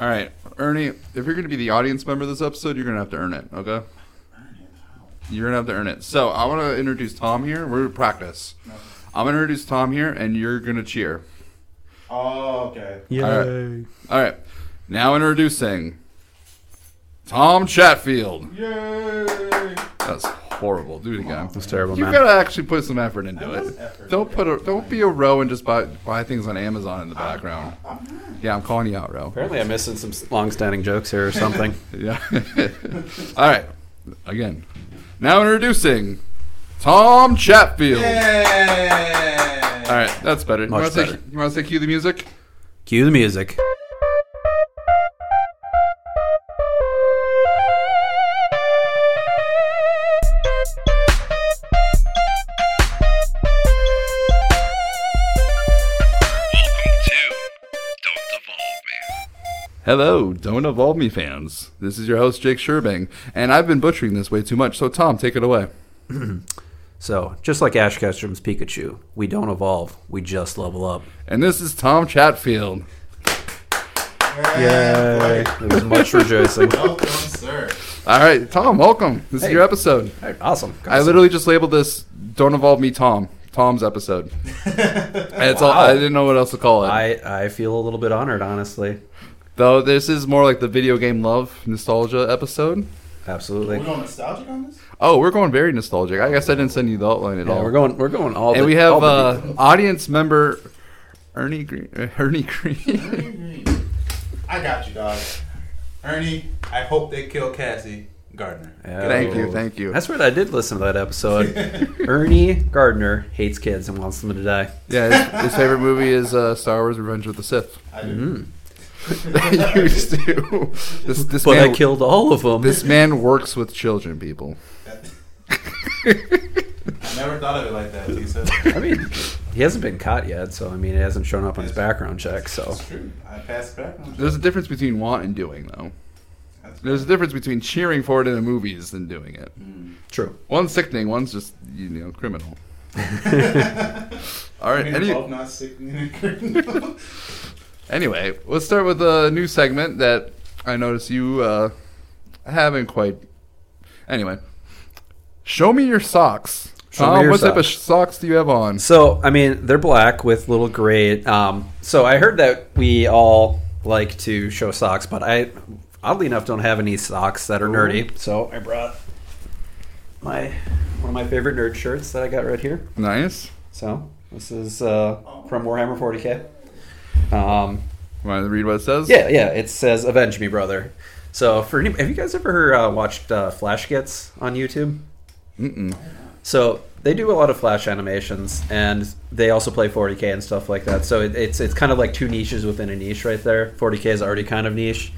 All right, Ernie. If you're going to be the audience member of this episode, you're going to have to earn it. Okay. You're gonna have to earn it. So I want to introduce Tom here. We're gonna practice. I'm gonna introduce Tom here, and you're gonna cheer. Oh, okay. Yay. All right. All right. Now introducing Tom Chatfield. Yay! That's horrible. Do it again. That's terrible, You man. gotta actually put some effort into it. effort. Don't put a don't be a row and just buy buy things on Amazon in the background. Yeah, I'm calling you out, row. Apparently, I'm missing some long-standing jokes here or something. Yeah. All right. Again. Now introducing Tom Chatfield. Yay! All right, that's better. You Much want to say better. you want to say cue the music? Cue the music. Hello, Don't Evolve Me fans. This is your host Jake Scherbing, and I've been butchering this way too much. So Tom, take it away. So, just like Ash Ketchum's Pikachu, we don't evolve, we just level up. And this is Tom Chatfield. Yay! There was much rejoicing. Welcome, sir. All right, Tom, welcome. This is Hey. your episode. Hey, awesome. I literally just labeled this "Don't Evolve Me, Tom." Tom's episode. And it's all. I didn't know what else to call it. I, I feel a little bit honored, honestly. Though this is more like the video game love nostalgia episode. Absolutely. We're going nostalgic on this? Oh, we're going very nostalgic. I guess I didn't send you the outline at Yeah, all. we're going. We're going all. and the, we have all uh, audience member Ernie Green. Uh, Ernie Green. I got you, dog. Ernie, I hope they kill Cassie Gardner. Yeah. thank you, thank you. That's right. I did listen to that episode. Ernie Gardner hates kids and wants them to die. Yeah, his, his favorite movie is uh, Star Wars: Revenge of the Sith. I do. you used to. This this But man I killed all of them. this man works with children. People. I never thought of it like that, Tisa. I mean, he hasn't been caught yet, so I mean, it hasn't shown up on his background check. So It's true. I passed background. check. There's a difference between want and doing, though. There's a difference between cheering for it in the movies than doing it. Hmm. true. One's sickening, one's just you know criminal. All I right. mean, Any, both not sick. Anyway, let's start with a new segment that I notice you uh, haven't quite. Anyway, show me your socks. Show me your what type of socks. socks do you have on? So I mean, they're black with little gray. Um, so I heard that we all like to show socks, but I, oddly enough, don't have any socks that are nerdy. So I brought my one of my favorite nerd shirts that I got right here. Nice. So this is uh, from Warhammer 40k. Um, Want to read what it says? yeah, yeah. It says "Avenge Me, brother." So for any, have you guys ever uh, watched uh, Flashgitz on YouTube? Mm-mm. So they do a lot of Flash animations, and they also play 40k and stuff like that. So it, it's it's kind of like two niches within a niche right there. 40k is already kind of niche.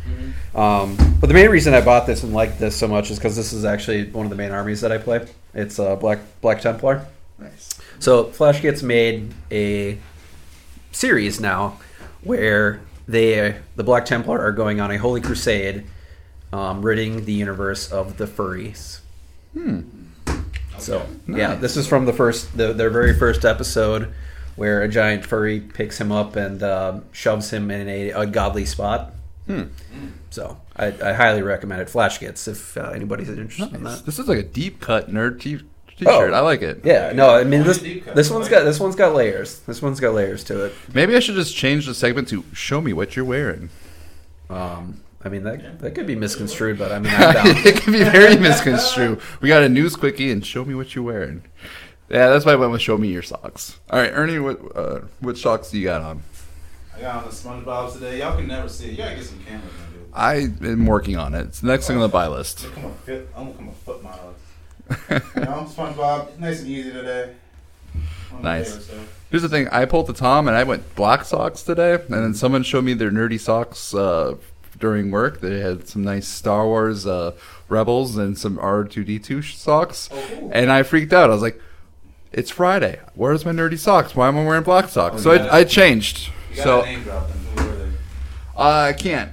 Um, but the main reason I bought this and liked this so much is because this is actually one of the main armies that I play. It's uh, Black Black Templar. nice. So Flashgitz made a series now where they the Black Templar are going on a holy crusade, um, ridding the universe of the furries. So yeah, this is from the first the, their very first episode where a giant furry picks him up and um, shoves him in a godly spot. Hmm. So I, I highly recommend it. Flashgitz if uh, anybody's interested in that. This is like a deep cut nerd t-shirt. Oh. I like it. Yeah, no, I mean this Only deep cut. this one's got this one's got layers. This one's got layers to it. Maybe I should just change the segment to "Show me what you're wearing." Um, I mean that that could be misconstrued, but I mean I'm down. it can be very misconstrued. We got a news quickie and show me what you're wearing. Yeah, that's why I went with show me your socks. All right, Ernie, what uh, what socks do you got on? I got on the SpongeBob today. Y'all can never see it. You gotta get some cameras, man, dude. I am working on it. It's the next thing on the buy list. They come a fit. I'm gonna come a foot model. You know, SpongeBob, it's nice and easy today. One of my Nice. favorite stuff. Here's the thing: I pulled the Tom and I went black socks today, and then someone showed me their nerdy socks uh, during work. They had some nice Star Wars uh, Rebels and some R2D2 socks, Oh, and I freaked out. I was like, "It's Friday. Where's my nerdy socks? Why am I wearing black socks?" Oh, so gotta- I, I changed. You got So name drop them. Who were they? I can't.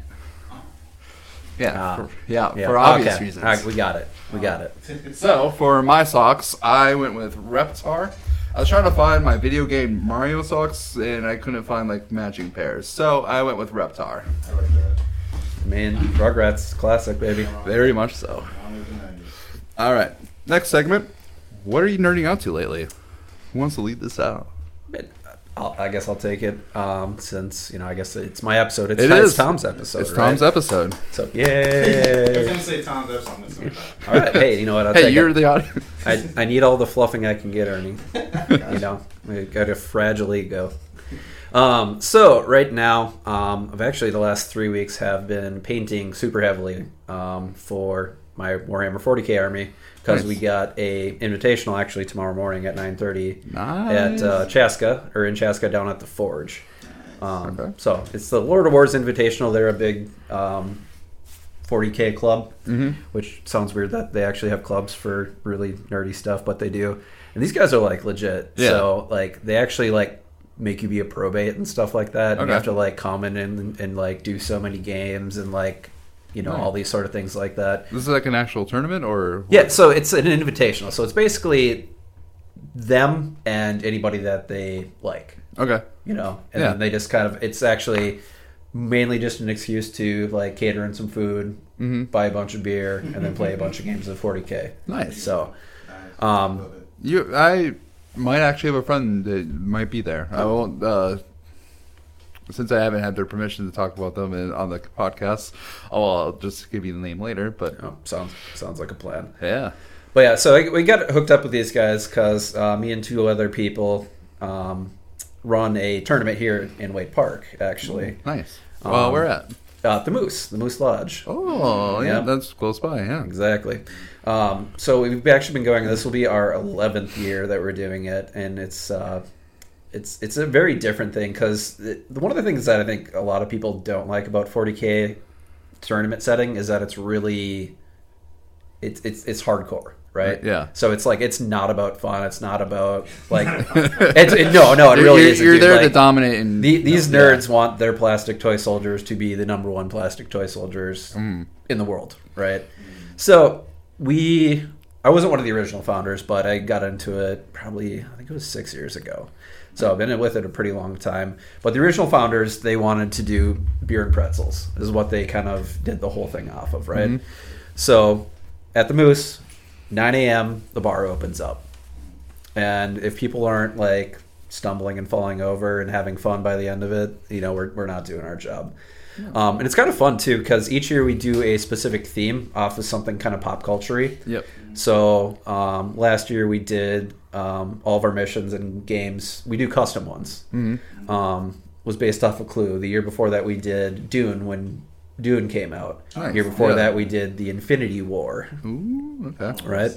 Yeah, Ah. for, yeah, Yeah, for obvious okay. reasons. All right, we got it. We got it. So for my socks, I went with Reptar. I was trying to find my video game Mario socks, and I couldn't find like matching pairs. So I went with Reptar. I like that. I mean, Rugrats classic, baby. Very much so. Long as the 90s. All right. Next segment. What are you nerding out to lately? Who wants to lead this out? But I'll, I guess I'll take it um, since you know. I guess it's my episode. It's, It it's. Tom's episode. it's Tom's right? episode. So I was yay! gonna say Tom's F on this one. all right. Hey, you know what? I'll Hey, take you're it. the audience. I, I need all the fluffing I can get, Ernie. you know, I got a fragile ego. Um, so right now, um, I've actually the last three weeks have been painting super heavily um, for my Warhammer 40k army because Nice. we got a invitational actually tomorrow morning at 9:30 Nice. at uh, Chaska or in Chaska down at the Forge. Um, Okay. So it's the Lord of Wars Invitational. They're a big um, 40k club, Mhm. which sounds weird that they actually have clubs for really nerdy stuff, but they do. And these guys are like legit. Yeah. So like they actually like make you be a probate and stuff like that. And you have to like comment and, and like do so many games and like you know Nice. all these sort of things like that. This is like an actual tournament, or Yeah, so it's an invitational. So it's basically them and anybody that they like Okay. you know and Yeah. then they just kind of it's actually mainly just an excuse to like cater in some food Mm-hmm. buy a bunch of beer and then play a bunch of games of 40k Nice. so Um, You, I might actually have a friend that might be there. I won't, uh, since I haven't had their permission to talk about them in, on the podcast. I'll, I'll just give you the name later. But oh, sounds sounds like a plan yeah, but yeah so I, we got hooked up with these guys because uh, me and two other people um, run a tournament here in Waite Park actually nice. Um, well, where at? uh, the moose the moose lodge Oh, yeah, yeah. that's close by. Yeah. Exactly. Um, so we've actually been going. This will be our eleventh year that we're doing it, and it's uh, it's it's a very different thing because one of the things that I think a lot of people don't like about 40k tournament setting is that it's really it's it's it's hardcore, right? Yeah. So it's like it's not about fun. It's not about like it's it, no no it really you're, isn't. You're dude. there to Like, dominate and the, these Yeah. nerds want their plastic toy soldiers to be the number one plastic toy soldiers Mm. in the world, right? So we, I wasn't one of the original founders, but I got into it probably I think it was six years ago. So I've been with it a pretty long time. But the original founders, they wanted to do beer and pretzels. Is what they kind of did the whole thing off of, right? Mhm. So at the Moose, 9 a.m. the bar opens up, and if people aren't like stumbling and falling over and having fun by the end of it, you know, we're, we're not doing our job. Um, and it's kind of fun too because each year we do a specific theme off of something kind of pop culture Yep. So um, last year we did um, all of our missions and games. We do custom ones. Mm-hmm. Um, was based off of Clue. The year before that we did Dune when Dune came out. Nice. The year before Yeah. that we did the Infinity War. Ooh, okay. Right.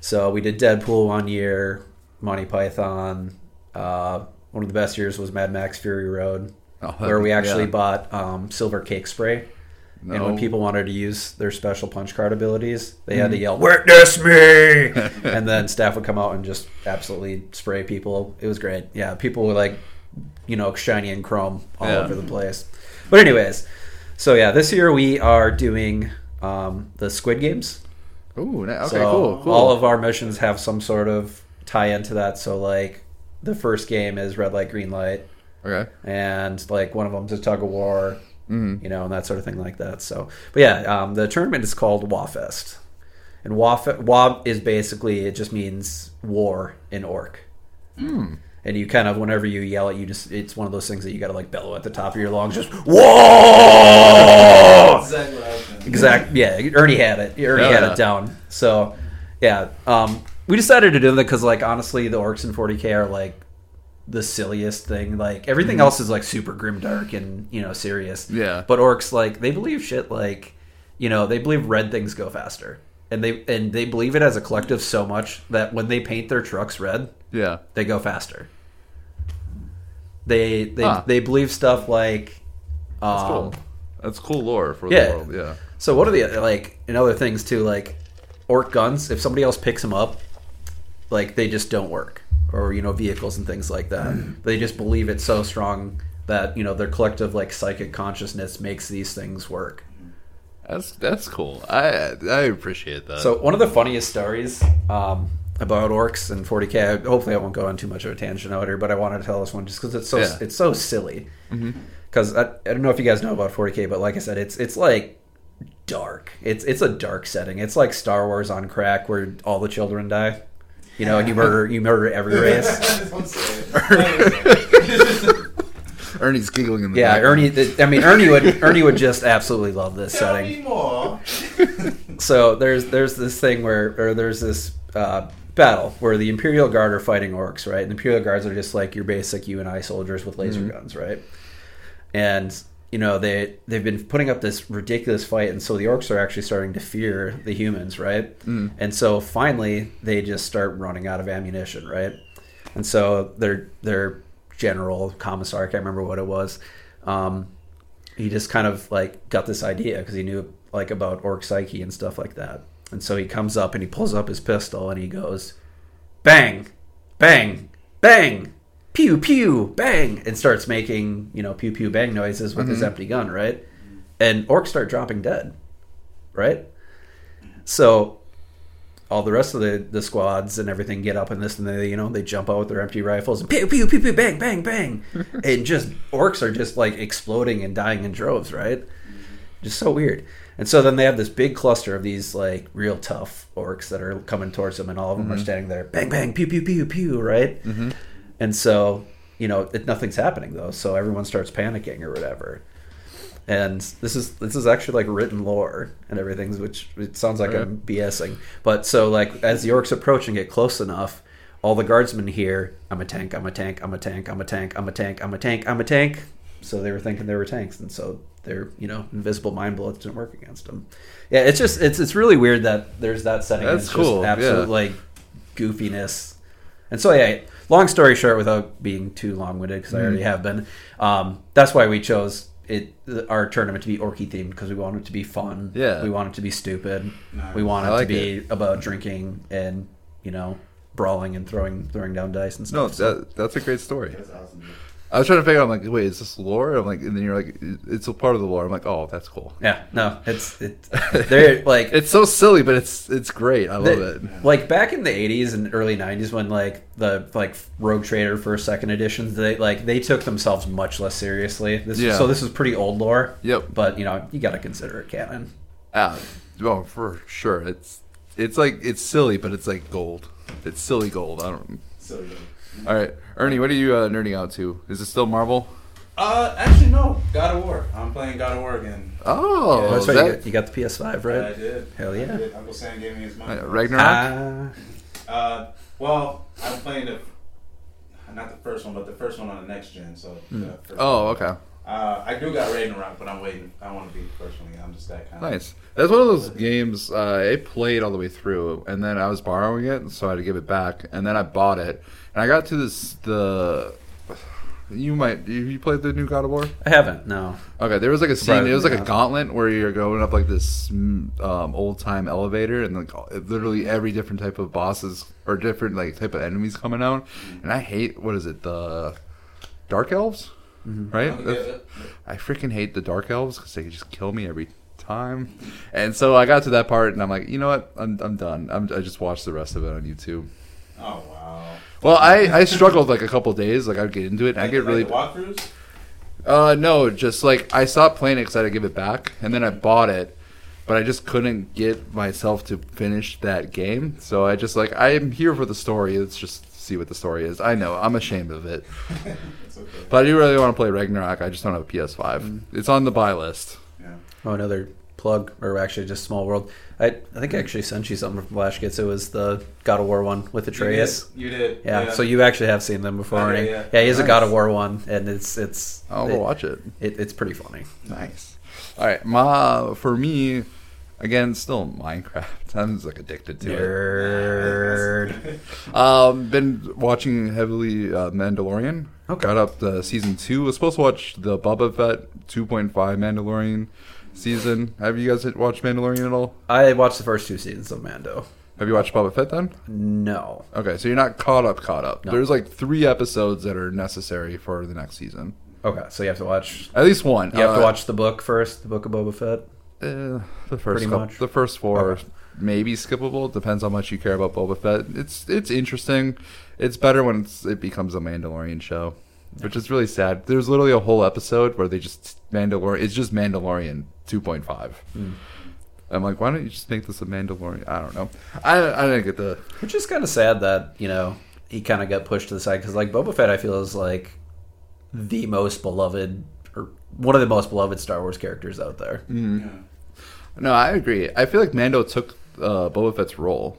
So we did Deadpool one year, Monty Python. Uh, one of the best years was Mad Max Fury Road, Oh, where we actually yeah. bought um, silver cake spray. And when people wanted to use their special punch card abilities, they had to Mhm. yell "Witness me!" and then staff would come out and just absolutely spray people. It was great. Yeah, people were like, you know, shiny and chrome all Yeah. over the place. But anyways, so yeah, this year we are doing um, the Squid Games. Ooh, okay, so cool, cool. all of our missions have some sort of tie into that. So like, the first game is red light, green light, okay. and like one of them's a tug of war Mm-hmm. you know, and that sort of thing like that. So, but yeah, um, the tournament is called Wafest, and Waf Wa is basically it just means war in Orc. Mm. And you kind of, whenever you yell it, you just, it's one of those things that you got to like bellow at the top of your lungs, just, whoa! Exactly what I was Yeah, Ernie had it. Ernie Yeah, had it down. So, yeah, um, we decided to do that because, like, honestly, the orcs in 40k are like the silliest thing. Like everything Mhm. else is like super grim, dark, and you know serious. Yeah. But orcs, like, they believe shit. Like, you know, they believe red things go faster, and they and they believe it as a collective so much that when they paint their trucks red, Yeah. they go faster. They they Huh. they believe stuff like. Um, That's cool. That's cool lore for yeah. the world. Yeah. So what are the like and other things too? Like orc guns. If somebody else picks them up, like they just don't work, or you know vehicles and things like that. they just believe it so strong that you know their collective like psychic consciousness makes these things work. That's that's cool. I I appreciate that. So one of the funniest stories um, about orcs and 40k. Hopefully, I won't go on too much of a tangent out here, but I wanted to tell this one just because it's so Yeah. it's so silly. Mhm. because I, I don't know if you guys know about 40k, but like I said, it's it's like dark. It's it's a dark setting. It's like Star Wars on crack, where all the children die. You know, and you murder you murder every race. Don't say it. Ernie's giggling in the Yeah, back. Ernie. The, I mean, Ernie would Ernie would just absolutely love this Tell setting. me more. so there's there's this thing where or there's this uh, battle where the Imperial Guard are fighting orcs, right? And the Imperial Guards are just like your basic you and I soldiers with laser guns, right? And you know they they've been putting up this ridiculous fight, and so the orcs are actually starting to fear the humans, right? And so finally they just start running out of ammunition, right? And so their their general commissar, I can't remember what it was. Um, he just kind of like got this idea because he knew like about orc psyche and stuff like that. And so he comes up and he pulls up his pistol and he goes, bang, bang, bang, pew pew, bang, and starts making you know pew pew bang noises with his mm-hmm. empty gun, right? And orcs start dropping dead, right? So all the rest of the, the squads and everything get up and this and they you know they jump out with their empty rifles and pew pew pew pew bang bang bang. And just orcs are just like exploding and dying in droves right? Just so weird. And so then they have this big cluster of these like real tough orcs that are coming towards them and all of them are mm-hmm. standing there bang bang pew pew pew pew right mm-hmm. And so you know it, nothing's happening though so everyone starts panicking or whatever and this is this is actually like written lore and everything, which it sounds like I'm BSing. But so like as the orcs approach and get close enough, all the guardsmen hear, "I'm a tank, I'm a tank, I'm a tank, I'm a tank, I'm a tank, I'm a tank, I'm a tank." So they were thinking they were tanks, and so their you know invisible mind bullets didn't work against them. Yeah, it's just it's it's really weird that there's that setting. That's it's cool, Just absolute yeah. like goofiness. And so, yeah, long story short, without being too long winded, because I already have been, um, that's why we chose it our tournament to be Orky themed because we want it to be fun. Yeah. we want it to be stupid. Nice. We want it like to be about drinking and you know brawling and throwing throwing down dice and stuff. No, that, that's a great story. That's awesome. Dude. I was trying to figure out, I'm like, wait, is this lore? I'm like, and then you're like, it's a part of the lore. I'm like, oh, that's cool. yeah, no, it's it. They're like It's so silly, but it's it's great. I love The- it. Like back in the '80s and early '90s, when like the like Rogue Trader first, second editions, they like they took themselves much less seriously. This, Yeah. So this is pretty old lore. Yep. But you know, you got to consider it canon. Ah, well, for sure. It's it's like it's silly, but it's like gold. It's silly gold. I don't. So yeah. All right, Ernie, what are you uh, nerding out to? Is it still Marvel? Uh, actually no. God of War. I'm playing God of War again. Oh, That's is right. You that got, you got the PS5, Yeah, I did. Hell yeah. I did. Uncle Sam gave me his money. uh, Ragnarok? Ah, Uh, well, I'm playing the not the first one, but the first one on the next gen. So. the first oh, one. okay, Uh, I do got Ragnarok, but I'm waiting. I want to beat the first one. again. I'm just that kind of. nice. That's one of those games uh, I played all the way through, and then I was borrowing it, so I had to give it back, and then I bought it, and I got to this the. You might you, you played the new God of War? I haven't. No. Okay, there was like a scene. It was like a gauntlet where you're going up like this mm, um, old time elevator, and like literally every different type of bosses or different like type of enemies coming out. And I hate what is it the dark elves, right? Okay, That's- yeah, I freaking hate the dark elves because they just kill me every time. And so I got to that part, and I'm like, you know what? I'm I'm done. I'm, I just watched the rest of it on YouTube. Oh wow. Well, I I struggled like a couple days. Like I'd get into it, and I get really. like the walkthroughs. Uh, no, just like I stopped playing it because I had to give it back, and then I bought it, but I just couldn't get myself to finish that game. So I just like I am here for the story. Let's just see what the story is. I know I'm ashamed of it, It's okay. but I do really want to play Ragnarok. I just don't have a PS5. It's on the buy list. Yeah. Oh, another plug, or actually just Small World. I I think I actually sent you something from Flashgitz. It was the God of War one with Atreus. You did. You did. Yeah, so you actually have seen them before, Okay, Ernie. yeah. Yeah, he has a God of War one, and it's it's I'll it, go watch it. it, it's pretty funny. Nice. All right, ma for me, again, still Minecraft. I'm just like addicted to it. Nerd. Um, been watching heavily uh, Mandalorian. Okay. Got up the season two. Was supposed to watch the Boba Fett 2.5 Mandalorian season. Have you guys watched Mandalorian at all? I watched the first two seasons of Mando. Have you watched Boba Fett then? No. Okay, so you're not caught up. Caught up. No. There's like three episodes that are necessary for the next season. Okay, so you have to watch. At least one. You have to Uh, watch the book first, the book of Boba Fett. Uh, the first Pretty couple, much. the first four Okay. Maybe skippable. It depends how much you care about Boba Fett. It's it's interesting. It's better when it's, it becomes a Mandalorian show. which is really sad. There's literally a whole episode where they just Mandalorian. It's just Mandalorian 2.5. Hmm. I'm like, why don't you just make this a Mandalorian? I don't know. I I didn't get the Which is kind of sad that you know he kind of got pushed to the side because like Boba Fett, I feel is like the most beloved or one of the most beloved Star Wars characters out there. Yeah. No, I agree. I feel like Mando took uh, Boba Fett's role.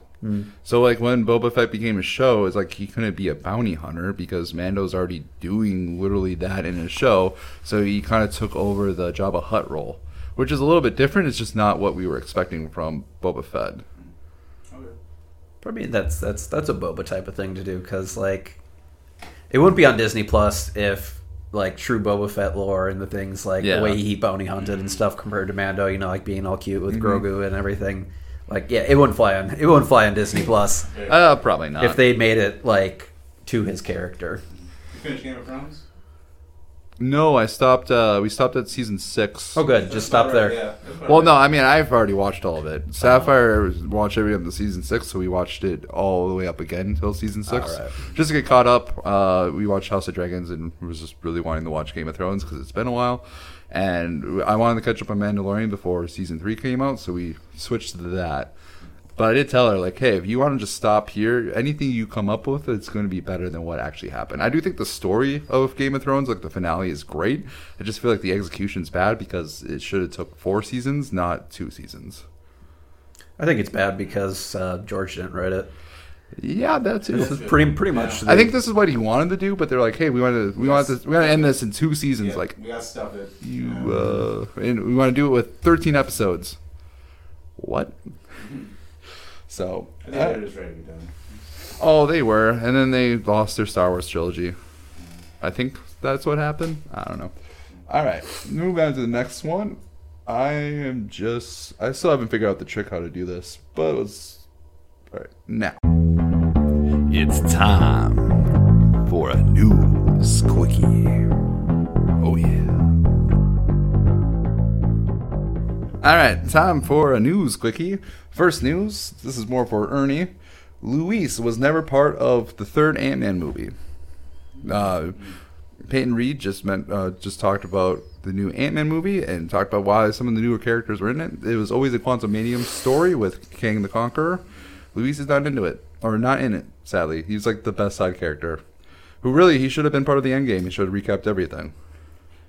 So like when Boba Fett became a show, it's like he couldn't be a bounty hunter because Mando's already doing literally that in his show. So he kind of took over the Jabba Hutt role, which is a little bit different. It's just not what we were expecting from Boba Fett. Okay. I mean, that's that's that's a Boba type of thing to do because like it wouldn't be on Disney Plus if like true Boba Fett lore and the things like Yeah. the way he bounty hunted and stuff compared to Mando, you know, like being all cute with Grogu and everything. Like, yeah, it wouldn't fly on it wouldn't fly on Disney Plus Uh, probably not. if they made it like to his character. You finished Game of Thrones? no, I stopped. Uh, we stopped at season six. Oh, good, just stop there. Yeah. that's about Well, right. no, I mean I've already watched all of it. Sapphire watched every up to season six, so we watched it all the way up again until season six, Alright. just to get caught up. Uh, we watched House of Dragons and was just really wanting to watch Game of Thrones because it's been a while, and I wanted to catch up on Mandalorian before season three came out, so we switched to that. But I did tell her like, hey, if you want to just stop here, anything you come up with, it's going to be better than what actually happened. I do think the story of Game of Thrones, like the finale, is great. I just feel like the execution's bad because it should have took four seasons, not two seasons. I think it's bad because uh, George didn't write it. Yeah, that too. This is pretty pretty much. I think this is what he wanted to do, but they're like, hey, we want to, we want to, we want to end this in two seasons. Yeah, Like we got stuff it. you, Yeah. uh, and we want to do it with thirteen episodes. What? So, I think uh, they're just ready to be done. oh, they were, and then they lost their Star Wars trilogy. I think that's what happened. I don't know. All right, move on to the next one. I am just, I still haven't figured out the trick how to do this, but let's. All right, now. It's time for a news quickie. Oh yeah. All right, time for a news quickie. First news. This is more for Ernie. Luis was never part of the third Ant Man movie. Uh, Peyton Reed just meant uh, just talked about the new Ant Man movie and talked about why some of the newer characters were in it. It was always a Quantumania story with Kang the Conqueror. Luis is not into it, or not in it. Sadly, he's like the best side character. Who really he should have been part of the end game. He should have recapped everything.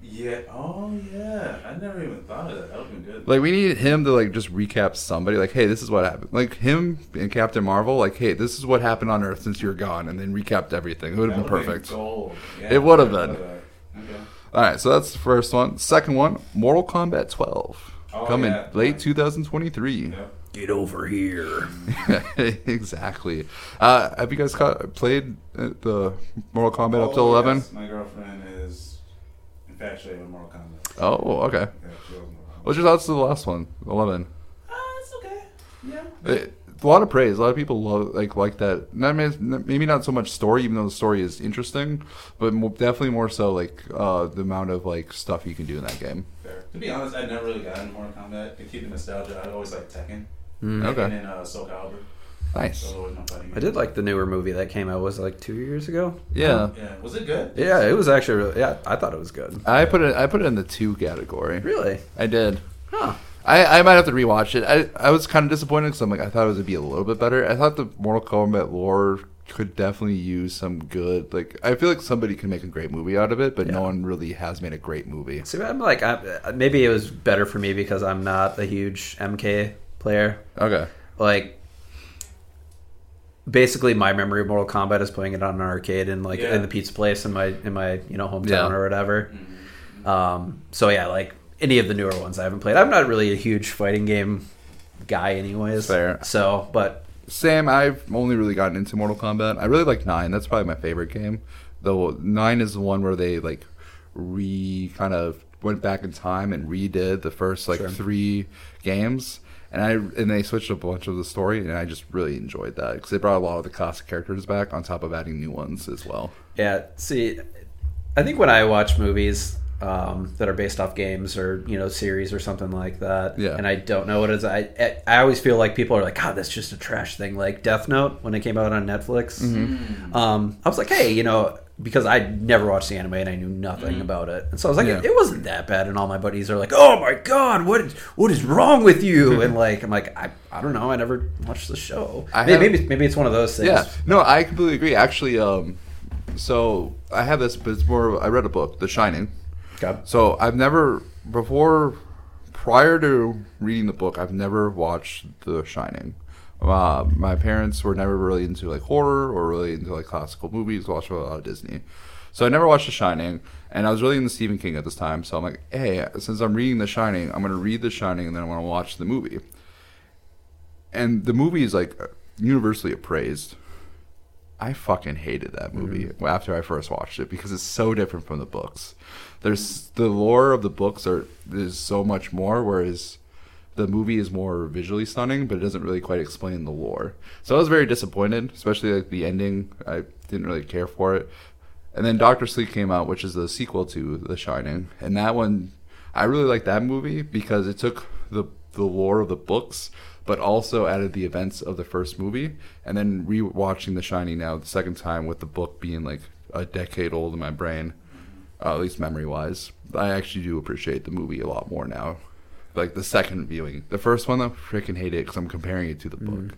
Yeah. Oh yeah. I never even thought of that. That would have been good. Like we needed him to like just recap somebody. Like, hey, this is what happened. Like him and Captain Marvel. Like, hey, this is what happened on Earth since you're gone, and then recapped everything. It would have been perfect. gold. Yeah, It would've been. Okay. All right, so that's the first one. Second one, Mortal Kombat 12, Oh, coming yeah. late 2023. Yep. Get over here. exactly. Uh, have you guys caught, played uh, the Mortal Kombat up to Oh, 11? yes. My girlfriend is infatuated with Mortal Kombat. Oh, okay. Yeah, she loves Mortal Kombat. What's your thoughts to the last one, 11? Uh, it's okay. Yeah. It, a lot of praise. A lot of people love like like that. Not maybe not so much story, even though the story is interesting, but mo definitely more so like uh, the amount of like stuff you can do in that game. Fair. To be honest, I never really got into Mortal Kombat. To keep the nostalgia, I always liked Tekken. Mm. Okay. And then uh, Soul Calibur. Nice. Those always my fighting I did like the newer movie that came out. Was it like two years ago? Yeah, Yeah. Was it good? Yeah, it was actually. Really, yeah, I thought it was good. I put it. I put it in the two category. Really? I did. Huh. I, I might have to rewatch it. I I was kind of disappointed because I'm like I thought it would be a little bit better. I thought the Mortal Kombat lore could definitely use some good like. I feel like somebody can make a great movie out of it, but Yeah. no one really has made a great movie. See, I'm like, I, maybe it was better for me because I'm not a huge MK player. Okay. Like, basically, my memory of Mortal Kombat is playing it on an arcade in like Yeah. in the pizza place in my in my you know hometown Yeah. or whatever. Mhm. Um, so yeah, like any of the newer ones I haven't played. I'm not really a huge fighting game guy, anyways. Fair. So, but Sam, I've only really gotten into Mortal Kombat. I really like nine. That's probably my favorite game. Though nine is the one where they like re kind of went back in time and redid the first like Sure. three games, and I and they switched up a bunch of the story, and I just really enjoyed that because they brought a lot of the classic characters back on top of adding new ones as well. Yeah, see, I think when I watch movies um, that are based off games or you know series or something like that, Yeah. and I don't know what it is, I I I always feel like people are like, God, that's just a trash thing. Like Death Note when it came out on Netflix, Mm-hmm. um, I was like, hey, you know, because I never watched the anime and I knew nothing about it, and so I was like, Yeah. it wasn't that bad. And all my buddies are like, "Oh my god, what is, what is wrong with you?" and like, I'm like, I, I don't know, I never watched the show. Maybe, maybe maybe it's one of those things. Yeah, no, I completely agree. Actually, um, so I have this, but it's more. I read a book, The Shining. Okay. So I've never before, prior to reading the book, I've never watched The Shining. Uh, my parents were never really into like horror or really into like classical movies. Watched a lot of Disney, so I never watched The Shining. And I was really into Stephen King at this time, so I'm like, hey, since I'm reading The Shining, I'm gonna read The Shining and then I'm gonna watch the movie. And the movie is like universally appraised. I fucking hated that movie after I first watched it because it's so different from the books. There's the lore of the books are is so much more, whereas the movie is more visually stunning, but it doesn't really quite explain the lore. So I was very disappointed, especially like the ending. I didn't really care for it. And then Doctor Sleep came out, which is the sequel to The Shining, and that one I really like that movie because it took the the lore of the books, but also added the events of the first movie. And then rewatching The Shining now the second time with the book being like a decade old in my brain, uh, at least memory wise, I actually do appreciate the movie a lot more now. Like the second viewing, the first one though, freaking hate it because I'm comparing it to the book. Mm-hmm.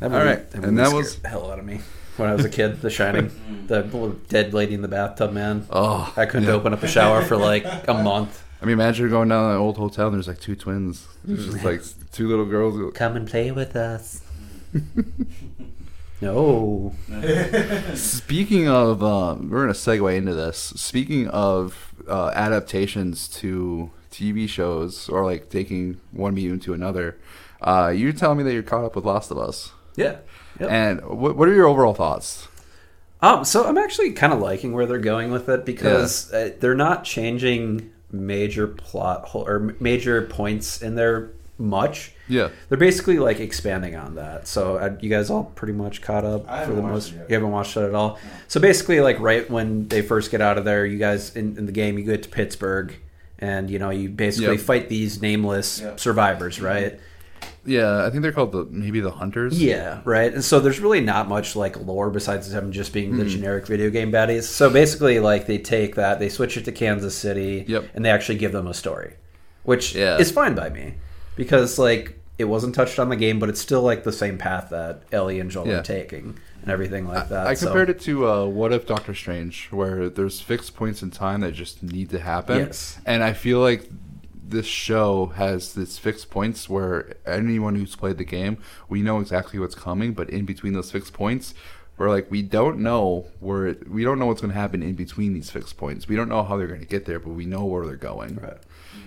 That All right, that and that was- the hell out of me when I was a kid. The Shining, mm. the little dead lady in the bathtub, man. Oh, I couldn't yeah. open up a shower for like a month. I mean, imagine going down an old hotel and there's like two twins. There's just mm. like two little girls. Come and play with us. no. Speaking of, um, we're gonna segue into this. Speaking of uh, adaptations to TV shows or like taking one medium to another, uh, you're telling me that you're caught up with Last of Us, Yeah. Yep. and what, what are your overall thoughts? Um, so I'm actually kind of liking where they're going with it because uh, they're not changing major plot hole or major points in there much. Yeah, They're basically like expanding on that. So uh, you guys all pretty much caught up I for the most. it yet. You haven't watched it at all. So basically, like right when they first get out of there, you guys in, in the game, you get to Pittsburgh, and you know you basically Yep. fight these nameless Yep. survivors, right? yeah. I think they're called the maybe the Hunters. Yeah, right. And so there's really not much like lore besides them just being the generic video game baddies. So basically, like they take that, they switch it to Kansas City, Yep. and they actually give them a story, which Yeah. is fine by me because like it wasn't touched on the game, but it's still like the same path that Ellie and Joel Yeah. are taking and everything like that. I so- compared it to uh, What If Doctor Strange, where there's fixed points in time that just need to happen. Yes. And I feel like this show has this fixed points where anyone who's played the game, we know exactly what's coming, but in between those fixed points, we're like we don't know where it, we don't know what's going to happen in between these fixed points. We don't know how they're going to get there, but we know where they're going. Right.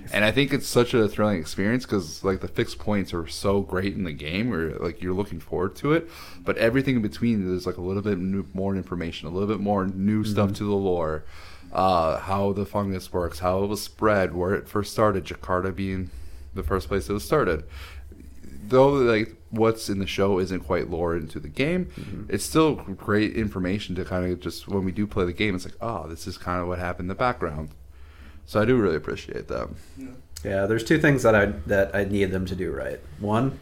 And I think it's such a thrilling experience because like the fixed points are so great in the game, where like you're looking forward to it. But everything in between, there's like a little bit new, more information, a little bit more new stuff mm-hmm. to the lore, uh, how the fungus works, how it was spread, where it first started, Jakarta being the first place it was started. Though like what's in the show isn't quite lore into the game, mm-hmm. it's still great information to kind of just when we do play the game, it's like, oh, this is kind of what happened in the background. So I do really appreciate that. Yeah, there's two things that I that I need them to do right. One,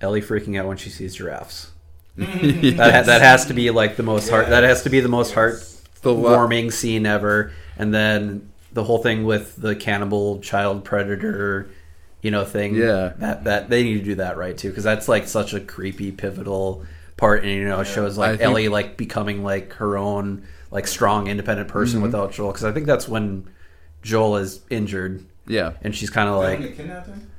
Ellie freaking out when she sees giraffes. That, that has to be like the most heart. That has to be the most heart The la- warming scene ever. And then the whole thing with the cannibal child predator, you know, thing. Yeah. that that they need to do that right too because that's like such a creepy pivotal part, and you know, it shows I like think- Ellie like becoming like her own like strong independent person Mm-hmm. without Joel because I think that's when Joel is injured Yeah. and she's kind of Like, like kidnapped him?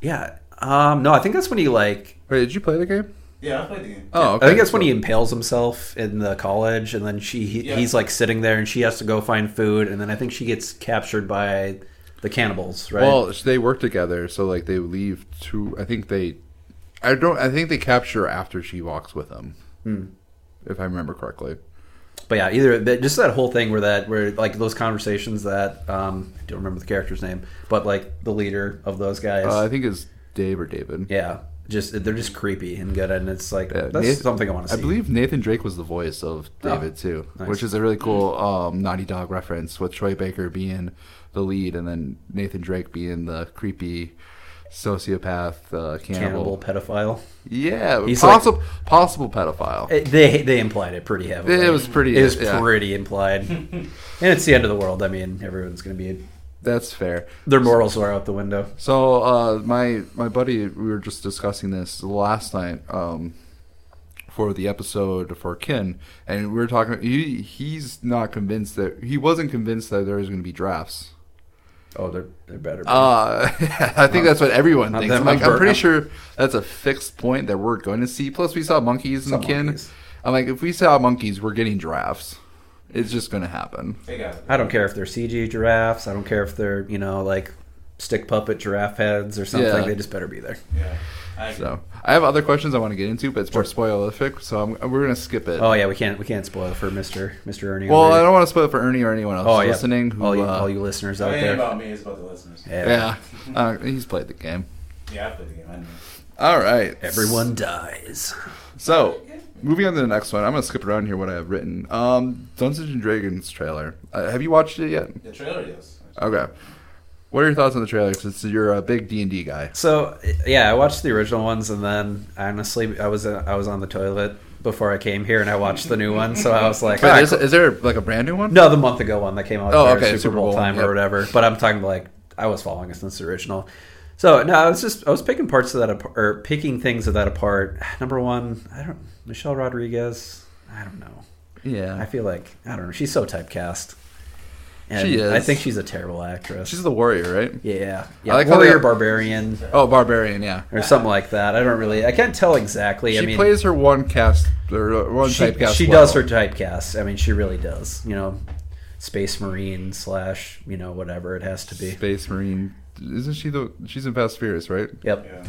yeah. Um, no, I think that's when he like. Wait, did you play the game? Yeah, I played the game. Oh, okay. I think that's when he impales himself in the college, and then she he, Yeah. he's like sitting there, and she has to go find food, and then I think she gets captured by the cannibals, right? Well, they work together, so like they leave to. I think they. I don't. I think they capture her after she walks with him. Hmm. If I remember correctly. But yeah, either but just that whole thing where that where like those conversations that um, I don't remember the character's name, but like the leader of those guys, Uh, I think it's Dave or David. yeah, just they're just creepy and good, and it's like Yeah, that's Nathan- something I want to see. I believe Nathan Drake was the voice of Oh, David too, nice. which is a really cool um, Naughty Dog reference with Troy Baker being the lead and then Nathan Drake being the creepy sociopath, uh, Cannibal cannibal. pedophile. Yeah, He's possible possible pedophile. It- they they implied it pretty heavily. It was pretty- It was yeah. pretty implied, and it's the end of the world. I mean, everyone's going to be That's fair. their morals are out the window. So uh, my my buddy, we were just discussing this last night um, for the episode for Kin, and we were talking. He he's not convinced that he wasn't convinced that there was going to be drafts. Oh, they're they're better. Uh, I think that's what everyone Not thinks. I'm, like, I'm bur- pretty sure that's a fixed point that we're going to see. Plus, we saw monkeys in Saw Kin. monkeys. I'm like, if we saw monkeys, we're getting giraffes. It's just going to happen. They got it. I don't care if they're CG giraffes. I don't care if they're you know like stick puppet giraffe heads or something. Yeah. They just better be there. Yeah. I. So I have other questions I want to get into, but it's more spoilerific, so I'm, we're going to skip it. Oh yeah, we can't we can't spoil for Mister Mister Ernie. Well, over I don't want to spoil it for Ernie or anyone else Oh yeah, listening. Who, all you uh, all you listeners out there. about me, it's about the listeners. Yeah. yeah, uh, he's played the game. Yeah, I played the game. I know. All right, Everyone dies. So, moving on to the next one, I'm going to skip around here what I have written. Um, Dungeons and Dragons trailer. Uh, have you watched it yet? The trailer, yes. Okay. What are your thoughts on the trailer? Since you're a big D and D guy. So yeah, I watched the original ones, and then honestly, I was uh, I was on the toilet before I came here, and I watched the new one. So I was like, Wait, "All right, is, is there like a brand new one? No, the month ago one that came out. Oh, okay, Super, Super Bowl, Bowl, time yep. or whatever. But I'm talking like I was following it since the original. So no, I was just I was picking parts of that apart, or picking things of that apart. Number one, I don't Michelle Rodriguez. I don't know. Yeah. I feel like I don't know. She's so typecast. And She is. I think she's a terrible actress. She's the warrior, right? yeah, yeah. I like how warrior they- barbarian Oh, barbarian. Yeah. or something like that. I don't really. I can't tell exactly. She I mean, plays her one cast or uh, one she, typecast. she well. does her typecast. I mean, she really does. You know, space marine slash you know whatever it has to be. Space Marine. Isn't she the? She's in Fast and Furious, right? Yep. Yeah.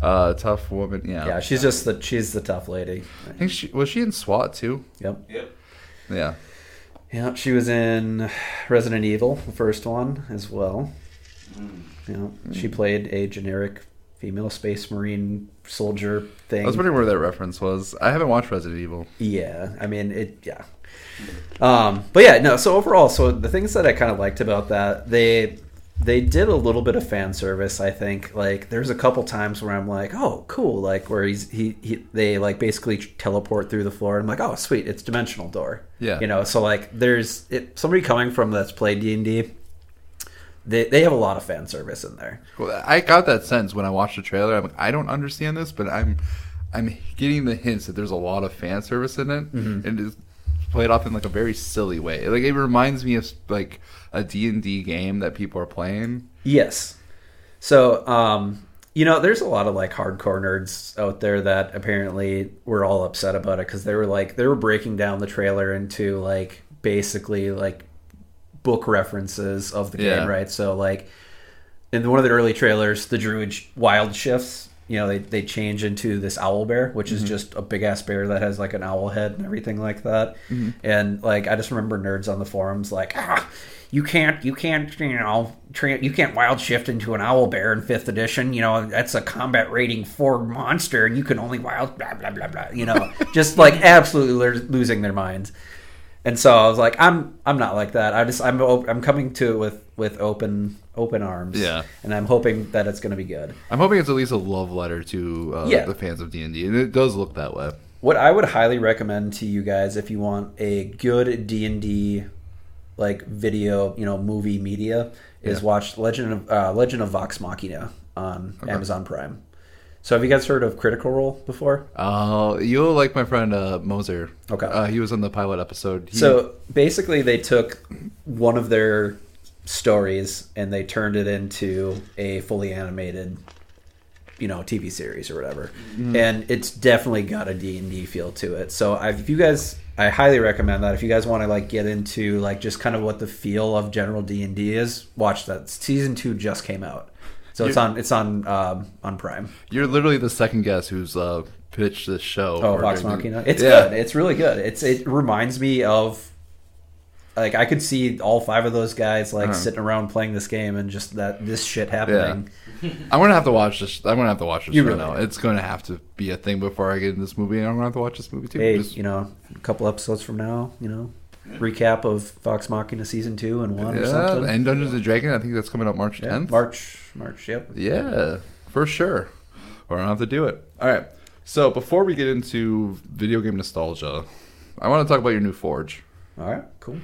Uh, tough woman. Yeah. Yeah, she's just the she's the tough lady. I think she was she in SWAT too. Yep. Yep. Yeah. Yeah, she was in Resident Evil, the first one as well. Mm. You know, she played a generic female space marine soldier thing. I was wondering where that reference was. I haven't watched Resident Evil. Yeah, I mean it. Yeah, um, but yeah, no. So overall, so the things that I kind of liked about that, they they did a little bit of fan service. I think like there's a couple times where I'm like, oh, cool, like where he's he, he they like basically teleport through the floor. I'm like, oh, sweet, it's dimensional door. Yeah. you know. So like, there's it, somebody coming from that's played D and D. They, they have a lot of fan service in there. Well, I got that sense when I watched the trailer. I'm like, I don't understand this, but I'm I'm getting the hints that there's a lot of fan service in it, Mm-hmm. and it's played off in like a very silly way. Like it reminds me of like a D and D game that people are playing. Yes. So, um, you know, there's a lot of like hardcore nerds out there that apparently were all upset about it because they were like they were breaking down the trailer into like basically like book references of the Yeah. game, right? So like in one of the early trailers, the druid wild shifts. You know, they, they change into this owl bear, which is just a big ass bear that has like an owl head and everything like that. And like, I just remember nerds on the forums like, ah, you can't, you can't, you know, tra- you can't wild shift into an owl bear in fifth edition. You know, that's a combat rating four monster, and you can only wild blah blah blah blah. You know, just like absolutely lo- losing their minds. And so I was like, I'm I'm not like that. I just I'm I'm coming to it with with open open arms. Yeah. And I'm hoping that it's going to be good. I'm hoping it's at least a love letter to uh, Yeah. the fans of D and D, and it does look that way. What I would highly recommend to you guys if you want a good D&D like video, you know, movie media is Yeah. watch Legend of uh, Legend of Vox Machina on Amazon Prime. So have you guys heard of Critical Role before? Uh, you'll like my friend uh, Moser. Okay. uh, he was on the pilot episode. He, So basically, they took one of their stories and they turned it into a fully animated, you know, TV series or whatever. And it's definitely got a D and D feel to it. So I, if you guys, I highly recommend that. If you guys want to like get into like just kind of what the feel of general D and D is, watch that. Season two just came out, so it's on it's on um, on Prime. you're literally the second guest who's uh, pitched this show. Oh, Vox Machina. It's Yeah. good. It's really good. It's it reminds me of like I could see all five of those guys like Uh-huh. sitting around playing this game and just that this shit happening. Yeah. I'm gonna have to watch this. I'm gonna have to watch this You really now. are. It's gonna have to be a thing before I get in this movie. and I'm gonna have to watch this movie too. Hey, Just- you know, a couple episodes from now, you know, recap of Vox Machina season two and one or yeah, something. and Dungeons and Dragons. I think that's coming up March Yeah, 10th. March, March. Yep. Yeah. For sure. Or I don't have to do it. All right. So before we get into video game nostalgia, I want to talk about your new Forge. All right, cool.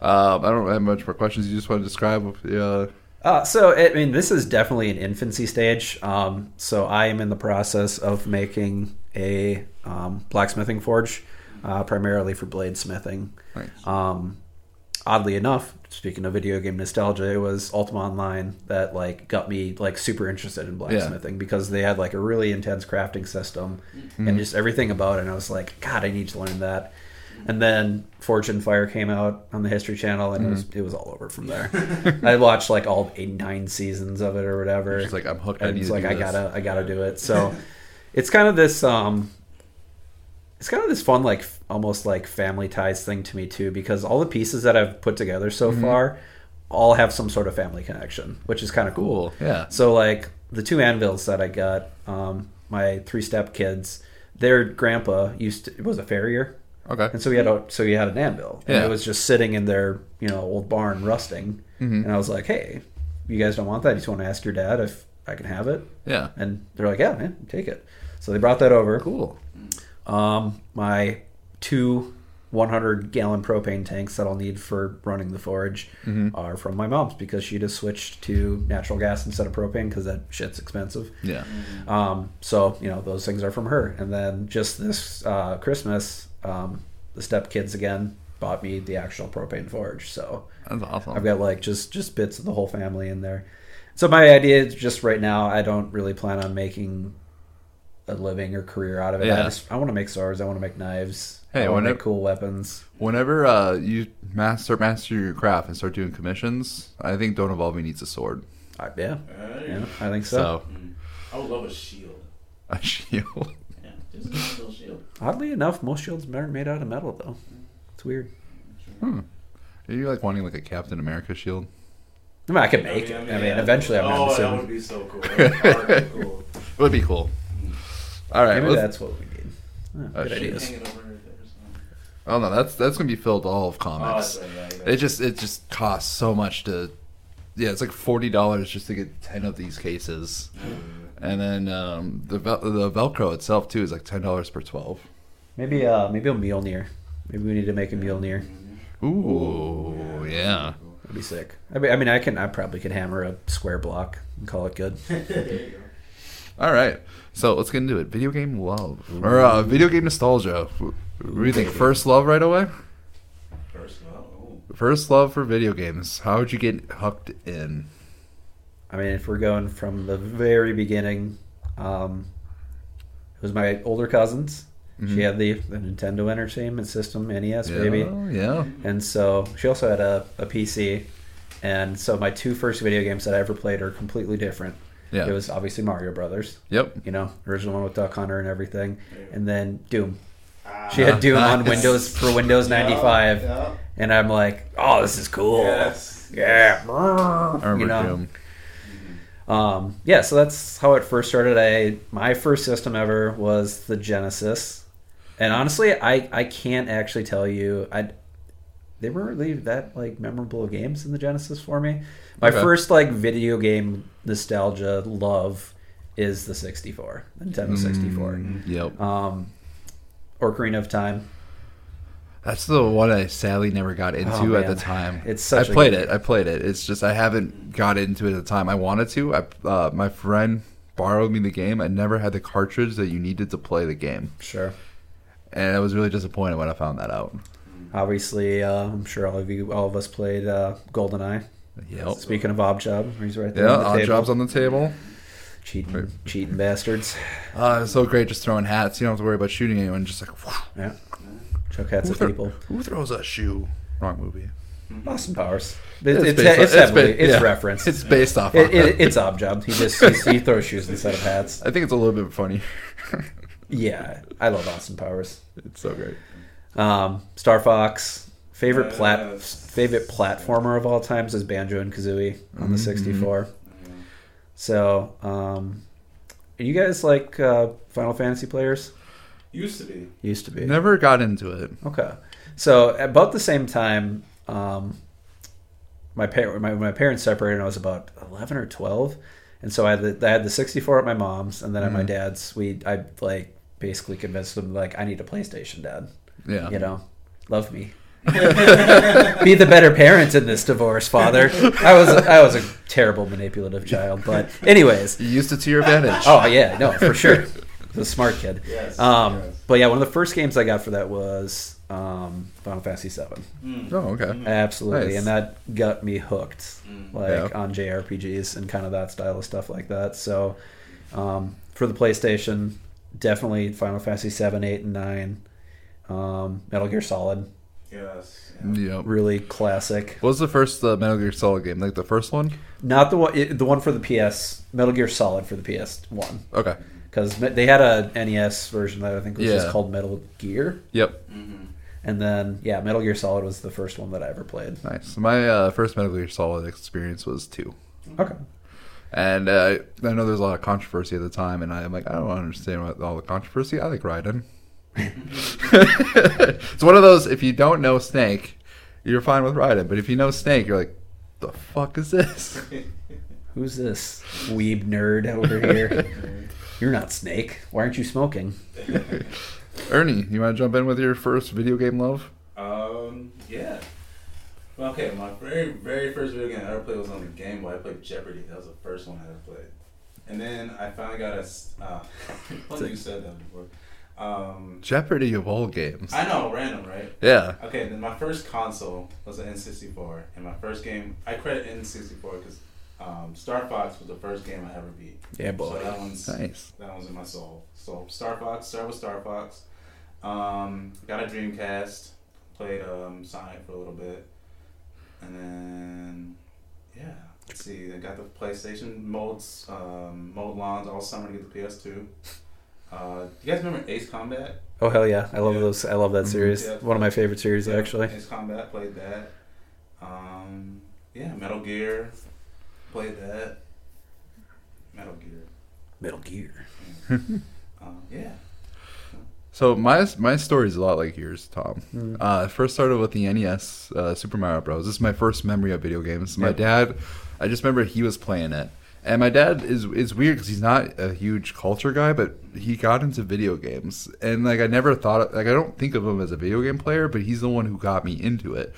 Um, I don't have much more questions. You just want to describe yeah. Uh, so, I mean, this is definitely an infancy stage. Um, so, I am in the process of making a um, blacksmithing forge, uh, primarily for bladesmithing. Nice. Um, oddly enough, speaking of video game nostalgia, it was Ultima Online that like got me like super interested in blacksmithing because they had like a really intense crafting system and just everything about it. And I was like, God, I need to learn that. And then Forged in Fire came out on the History Channel, and it was it was all over from there. I watched like all eight nine seasons of it or whatever. Just like, I'm hooked. I And need it's like I gotta I gotta do it. So it's kind of this um it's kind of this fun like almost like family ties thing to me too because all the pieces that I've put together so Mm-hmm. far all have some sort of family connection, which is kind of cool. Cool. Yeah. So like the two anvils that I got, um, my three step kids, their grandpa used to, it was a farrier, Okay. and so he had a so he had an anvil, and Yeah. it was just sitting in their you know old barn rusting, Mhm. and I was like, hey, you guys don't want that? You just want to ask your dad if I can have it, Yeah. and they're like, yeah, man, take it. So they brought that over. Cool. Um, my two 100 gallon propane tanks that I'll need for running the forge Mhm. are from my mom's because she just switched to natural gas instead of propane because that shit's expensive. Yeah. Um, so you know those things are from her. And then just this uh, Christmas, um, the step kids again bought me the actual propane forge. So That's awesome. I've got like just just bits of the whole family in there. So my idea is just right now, I don't really plan on making a living or career out of it. I just I want to make swords. I want to make knives. Hey, I want to make cool weapons. Whenever uh, you master master your craft and start doing commissions, I think Don't Evolve Me needs a sword. I, yeah, Uh, yeah, I think so. So Mm. I would love a shield. a shield. Yeah, just a little shield. Oddly enough, most shields are made out of metal though. It's weird. Hmm. Are you like wanting like a Captain America shield? I mean, I could make it. I mean, yeah. eventually, I'm Oh, going that would be so cool. That would be cool. It would be cool. All right. Maybe let's- that's what we need. Oh, good shit. ideas. Hang it over there. Oh no, that's that's gonna be filled all of Oh, comics. that's right. Yeah, it just it just costs so much to. Yeah, it's like forty dollars just to get ten of these cases, and then um, the the Velcro itself too is like ten dollars per twelve. Maybe, uh, maybe a Mjolnir. Maybe we need to make a Mjolnir. Ooh, yeah. That'd be sick. I mean, I mean, I can, I probably could hammer a square block and call it good. There you go. All right, so let's get into it. Video game love or uh, video game nostalgia. What do you think? First love right away. First love. ooh. First love for video games. How would you get hooked in? I mean, if we're going from the very beginning, um, it was my older cousins. Mhm. She had the, the Nintendo Entertainment System, NES, baby. Yeah, yeah. And so she also had a, a PC. And so my two first video games that I ever played are completely different. Yeah. It was obviously Mario Brothers, Yep. you know, original one with Duck Hunter and everything. And then Doom. Ah, She had Doom on. Windows for Windows 95. Yeah. And I'm like, oh, this is cool. Yes. Yeah. I remember You know? Doom. Um, yeah, so that's how it first started. I my first system ever was the Genesis, and honestly, I I can't actually tell you I they weren't really that like memorable games in the Genesis for me. My Okay. first like video game nostalgia love is the 64, Nintendo 64. Mm, yep. Um, Ocarina of Time. That's the one I sadly never got into Oh, at the time. It's such I played it. I played it. It's just I haven't got into it at the time. I wanted to. I uh, my friend borrowed me the game. I never had the cartridge that you needed to play the game, Sure. And I was really disappointed when I found that out. Obviously, uh, I'm sure all of you, all of us played uh, GoldenEye. Yep. Speaking of Oddjob, he's right there. Yeah, the table. jobs on the table. cheating, Right. cheating bastards. Uh, it's so great just throwing hats. You don't have to worry about shooting anyone. Just like whew. Yeah, chuck hats who, at people. who throws a shoe? Wrong movie. Austin Powers. It- It's It's, it's, heavily, it's yeah. referenced. It's based off. It, of it, it. it's Oddjob. He just he's, he throws shoes instead of hats. I think it's a little bit funny. Yeah, I love Austin Powers. It's so great. Um, Star Fox. Favorite plat favorite platformer of all times is Banjo and Kazooie on the Mhm. 64. So, um, are you guys like uh, Final Fantasy players? Used to be. Used to be. Never got into it. Okay. So about the same time, um, my, par- my my parents separated. when I was about eleven or twelve, And so I had the I had the 64 at my mom's, and then at my Mhm. dad's, we I like basically convinced him like I need a PlayStation, Dad. Yeah. You know, love me. Be the better parent in this divorce, Father. I was I was a terrible manipulative child, but anyways. You used it to your advantage. Oh yeah, no, for sure. The smart kid. Yes. Um, yes. but yeah, one of the first games I got for that was um, Final Fantasy VII. Mm. Oh, okay. Mm. Absolutely, Nice. and that got me hooked, Mm. like Yeah. on JRPGs and kind of that style of stuff like that. So, um, for the PlayStation, definitely Final Fantasy 7, eight, and nine. Um, Metal Gear Solid, Yes. yeah. Yep. really classic. What was the first uh, Metal Gear Solid game? Like the first one? Not the one, it- the one for the PS. Metal Gear Solid for the PS One, Okay. because they had a NES version that I think was just called Metal Gear. Yep. Mhm. And then, yeah, Metal Gear Solid was the first one that I ever played. Nice. My uh, first Metal Gear Solid experience was two. Okay. And uh, I know there's a lot of controversy at the time, and I'm like, I don't understand what, all the controversy. I like Raiden. it's one of those, if you don't know Snake, you're fine with Raiden. But if you know Snake, you're like, the fuck is this? Who's this weeb nerd over here? You're not Snake. Why aren't you smoking? Ernie, you want to jump in with your first video game love? Um, yeah. Well, okay, my very, very first video game I ever played was on the Game Boy. I played Jeopardy. That was the first one I ever played. And then I finally got a. Uh, funny you said that before. Um, Jeopardy of all games. I know, random, right? Yeah. Okay, then my first console was an N64, and my first game I credit N64 because um, Star Fox was the first game I ever beat. Yeah, boy. So that one's Nice. that one's in my soul. So Star Fox, start with Star Fox. Um, got a Dreamcast, played um, Sonic for a little bit, and then yeah, let's see. I got the PlayStation modes, um, mode lawns all summer to get the PS2. Uh, you guys remember Ace Combat? Oh hell yeah! I love Yeah. those. I love that Mhm. series. Yeah. One of my favorite series Yeah, actually. Ace Combat played that. Um, yeah, Metal Gear played that. Metal Gear. Metal Gear. Um, yeah. So my my story is a lot like yours, Tom. Mm. Uh, I first started with the NES, uh, Super Mario Bros. This is my first memory of video games. My Yep. dad, I just remember he was playing it, and my dad is is weird because he's not a huge culture guy, but he got into video games, and like I never thought, like I don't think of him as a video game player, but he's the one who got me into it.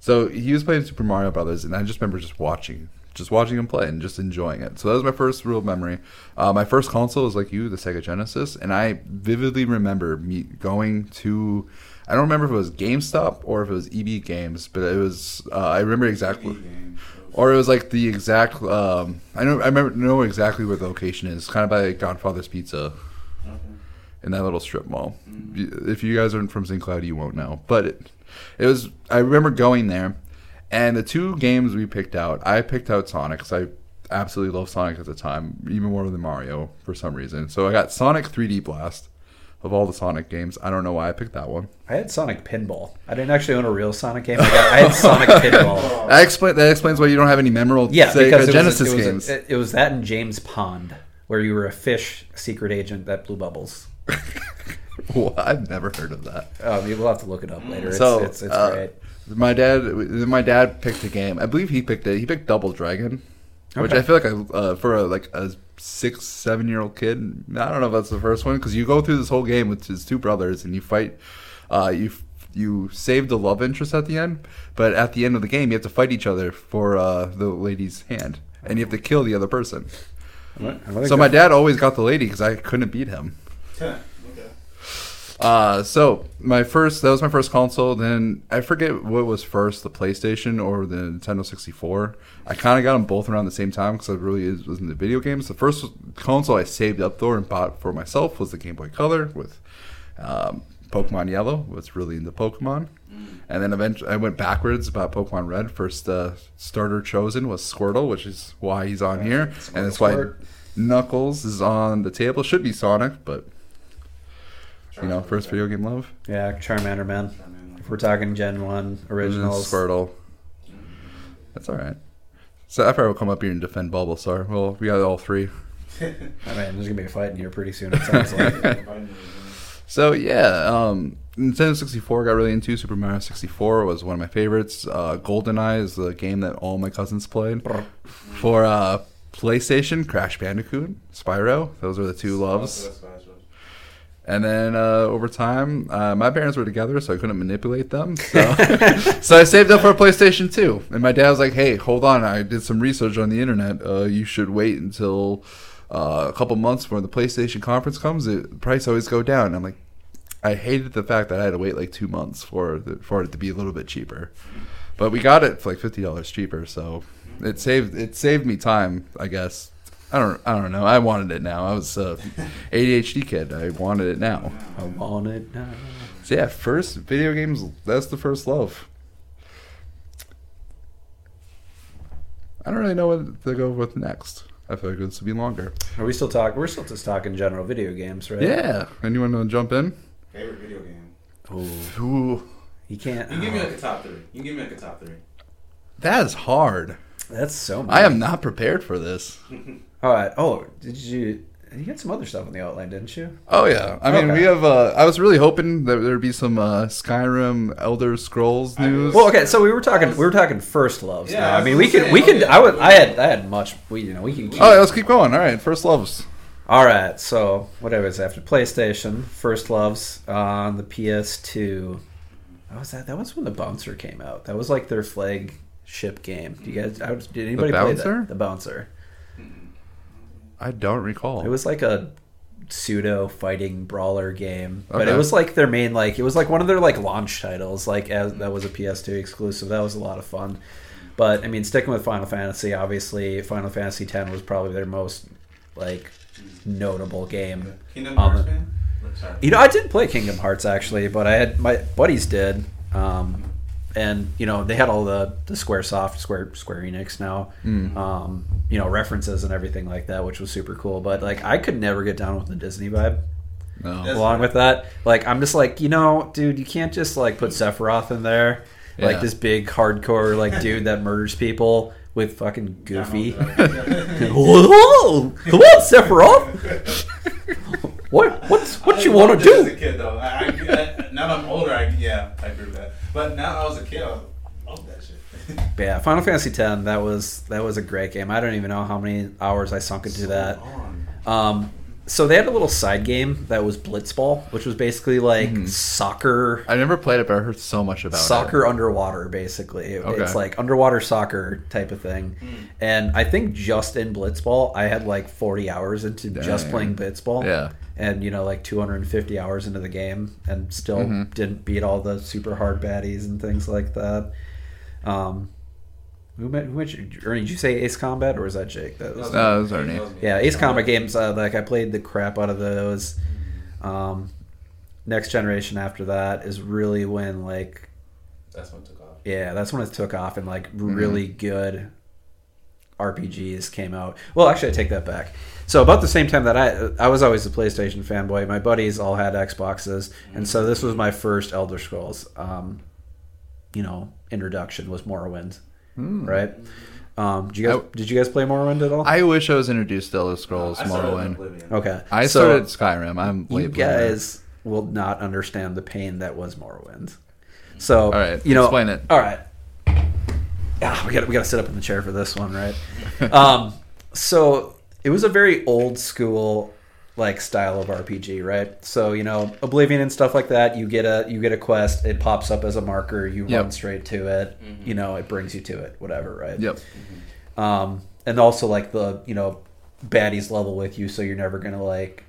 So he was playing Super Mario Brothers, and I just remember just watching, just watching him play and just enjoying it. So that was my first real memory. Uh, my first console was like you, the Sega Genesis, and I vividly remember me going to. I don't remember if it was GameStop or if it was EB Games, but it was. Uh, I remember exactly, or it was like the exact. Um, I know. I remember know exactly where the location is, kind of by Godfather's Pizza Okay. in that little strip mall. Mhm. If you guys aren't from St. Cloud, you won't know. But it, it was. I remember going there, and the two games we picked out. I picked out Sonic because I absolutely love Sonic at the time, even more than Mario for some reason. So I got Sonic 3D Blast. Of all the Sonic games, I don't know why I picked that one. I had Sonic Pinball. I didn't actually own a real Sonic game. I, got, I had Sonic Pinball. That explain that explains why you don't have any memorable Yeah, Sega because it Genesis was, it, games. it was that and James Pond, where you were a fish secret agent that blew bubbles. Well, I've never heard of that. Oh, we'll have to look it up later. It's, so it's, it's uh, great. My dad, my dad picked a game. I believe he picked it. He picked Double Dragon, which I feel like I, uh, for a, like a six, seven year old kid. I don't know if that's the first one because you go through this whole game with his two brothers and you fight. Uh, you you save the love interest at the end, but at the end of the game you have to fight each other for uh, the lady's hand, and you have to kill the other person. I think So my dad always got the lady because I couldn't beat him. Uh, so my first that was my first console. Then I forget what was first, the PlayStation or the Nintendo 64. I kind of got them both around the same time because I really was into video games. The first console I saved up for and bought for myself was the Game Boy Color with um, Pokemon Yellow. Was really into Pokemon. And then eventually I went backwards about Pokemon Red. First uh, starter chosen was Squirtle, which is why he's on here, and that's why Knuckles is on the table. Should be Sonic, but you know, first video game love. Yeah, Charmander, man. If we're talking Gen 1 originals. Squirtle. That's all right. So after will come up here and defend Bulbasaur. Well, we got all three. I mean, there's to be a fight in here pretty soon, it sounds like. So yeah, um, Nintendo 64 got really into. Super Mario 64 was one of my favorites. Uh, GoldenEye is the game that all my cousins played. For uh, PlayStation, Crash Bandicoot, Spyro. Those are the two loves. That's fine, that's fine. And then uh, over time, uh, my parents were together, so I couldn't manipulate them. So, so I saved up for a PlayStation 2. And my dad was like, hey, hold on. I did some research on the internet. Uh, you should wait until uh, a couple months before the PlayStation conference comes. The price always go down. I'm like, I hated the fact that I had to wait like two months for, the, for it to be a little bit cheaper. But we got it for like $50 cheaper. So it saved, it saved me time, I guess. I don't, I don't know. I wanted it now. I was a ADHD kid. I wanted it now. I want it now. So yeah, first video games. That's the first love. I don't really know what to go with next. I feel like this will be longer. Are we still talking? We're still just talking general video games, right? Yeah. Anyone want to jump in? Favorite video game? Ooh, Ooh, you can't. You can give me uh, like a top three. You can give me like a top three. that is hard. That's so. Many. I am not prepared for this. All right. Oh, did you? You had some other stuff on the outline, didn't you? Oh yeah. I mean, Okay. we have. Uh, I was really hoping that there'd be some uh, Skyrim, Elder Scrolls news. Well, okay. So we were talking. We were talking first loves. Yeah, now. I I mean, we gonna could. We could. I would. I had. I had much. We. You know. We can. Keep, oh, yeah, let's keep going. All right, first loves. All right. So whatever it's after PlayStation, first loves on the PS2. What was that? That was when the Bouncer came out. That was like their flagship game. Do you guys? I did anybody play that? The Bouncer. I don't recall. It was like a pseudo fighting brawler game, but Okay. it was like their main like it was like one of their like launch titles. Like as that was a PS2 exclusive. That was a lot of fun. But I mean, sticking with Final Fantasy, obviously, Final Fantasy X was probably their most like notable game. Kingdom Um, Hearts, man. Sorry. You know, I didn't play Kingdom Hearts actually, but I had my buddies did, um, and you know they had all the the SquareSoft, Square Square Enix now, Mm. um, you know references and everything like that, which was super cool. But like, I could never get down with the Disney vibe. no. Along with that, like I'm just like, you know, dude, you can't just like put Sephiroth in there, Yeah. like this big hardcore like dude that murders people with fucking Goofy. Whoa, come on, Sephiroth. what what's what you want loved to it As a do? kid, though, I, I, I- now that I'm older, I, yeah, I agree with that. But now I was a kid, I love that shit. But yeah, Final Fantasy X. That was that was a great game. I don't even know how many hours I sunk into So that. Um, so they had a little side game that was Blitzball, which was basically like Mhm. soccer I never played it, but I heard so much about it. soccer it. underwater basically Okay. it's like underwater soccer type of thing and i think just in blitzball i had like 40 hours into just playing blitzball Yeah. And you know like 250 hours into the game and still Mhm. didn't beat all the super hard baddies and things like that um who, met, who mentioned, Ernie, did you say Ace Combat or was that Jake? That was, No, it was Ernie. yeah, Ace Combat games. Uh, like I played the crap out of those. Um, next generation after that is really when like That's when it took off. yeah, that's when it took off and like really good RPGs came out. Well, actually, I take that back. So about the same time that I I was always a PlayStation fanboy. My buddies all had Xboxes, and so this was my first Elder Scrolls. Um, you know, introduction was Morrowind, Hmm. right? Um, did you guys did you guys play Morrowind at all? I wish I was introduced to Elder Scrolls I Morrowind. Okay, I So- started Skyrim. I'm you late bloomer. guys will not understand the pain that was Morrowind. So, All right, you know, explain it. All right, yeah, we got we got to sit up in the chair for this one, right? um, so it was a very old school like style of RPG, right? So you know, Oblivion and stuff like that. You get a you get a quest, it pops up as a marker, you Yep. run straight to it. You know, it brings you to it, whatever, right? Yep. um, and also like the you know baddies level with you, so you're never gonna like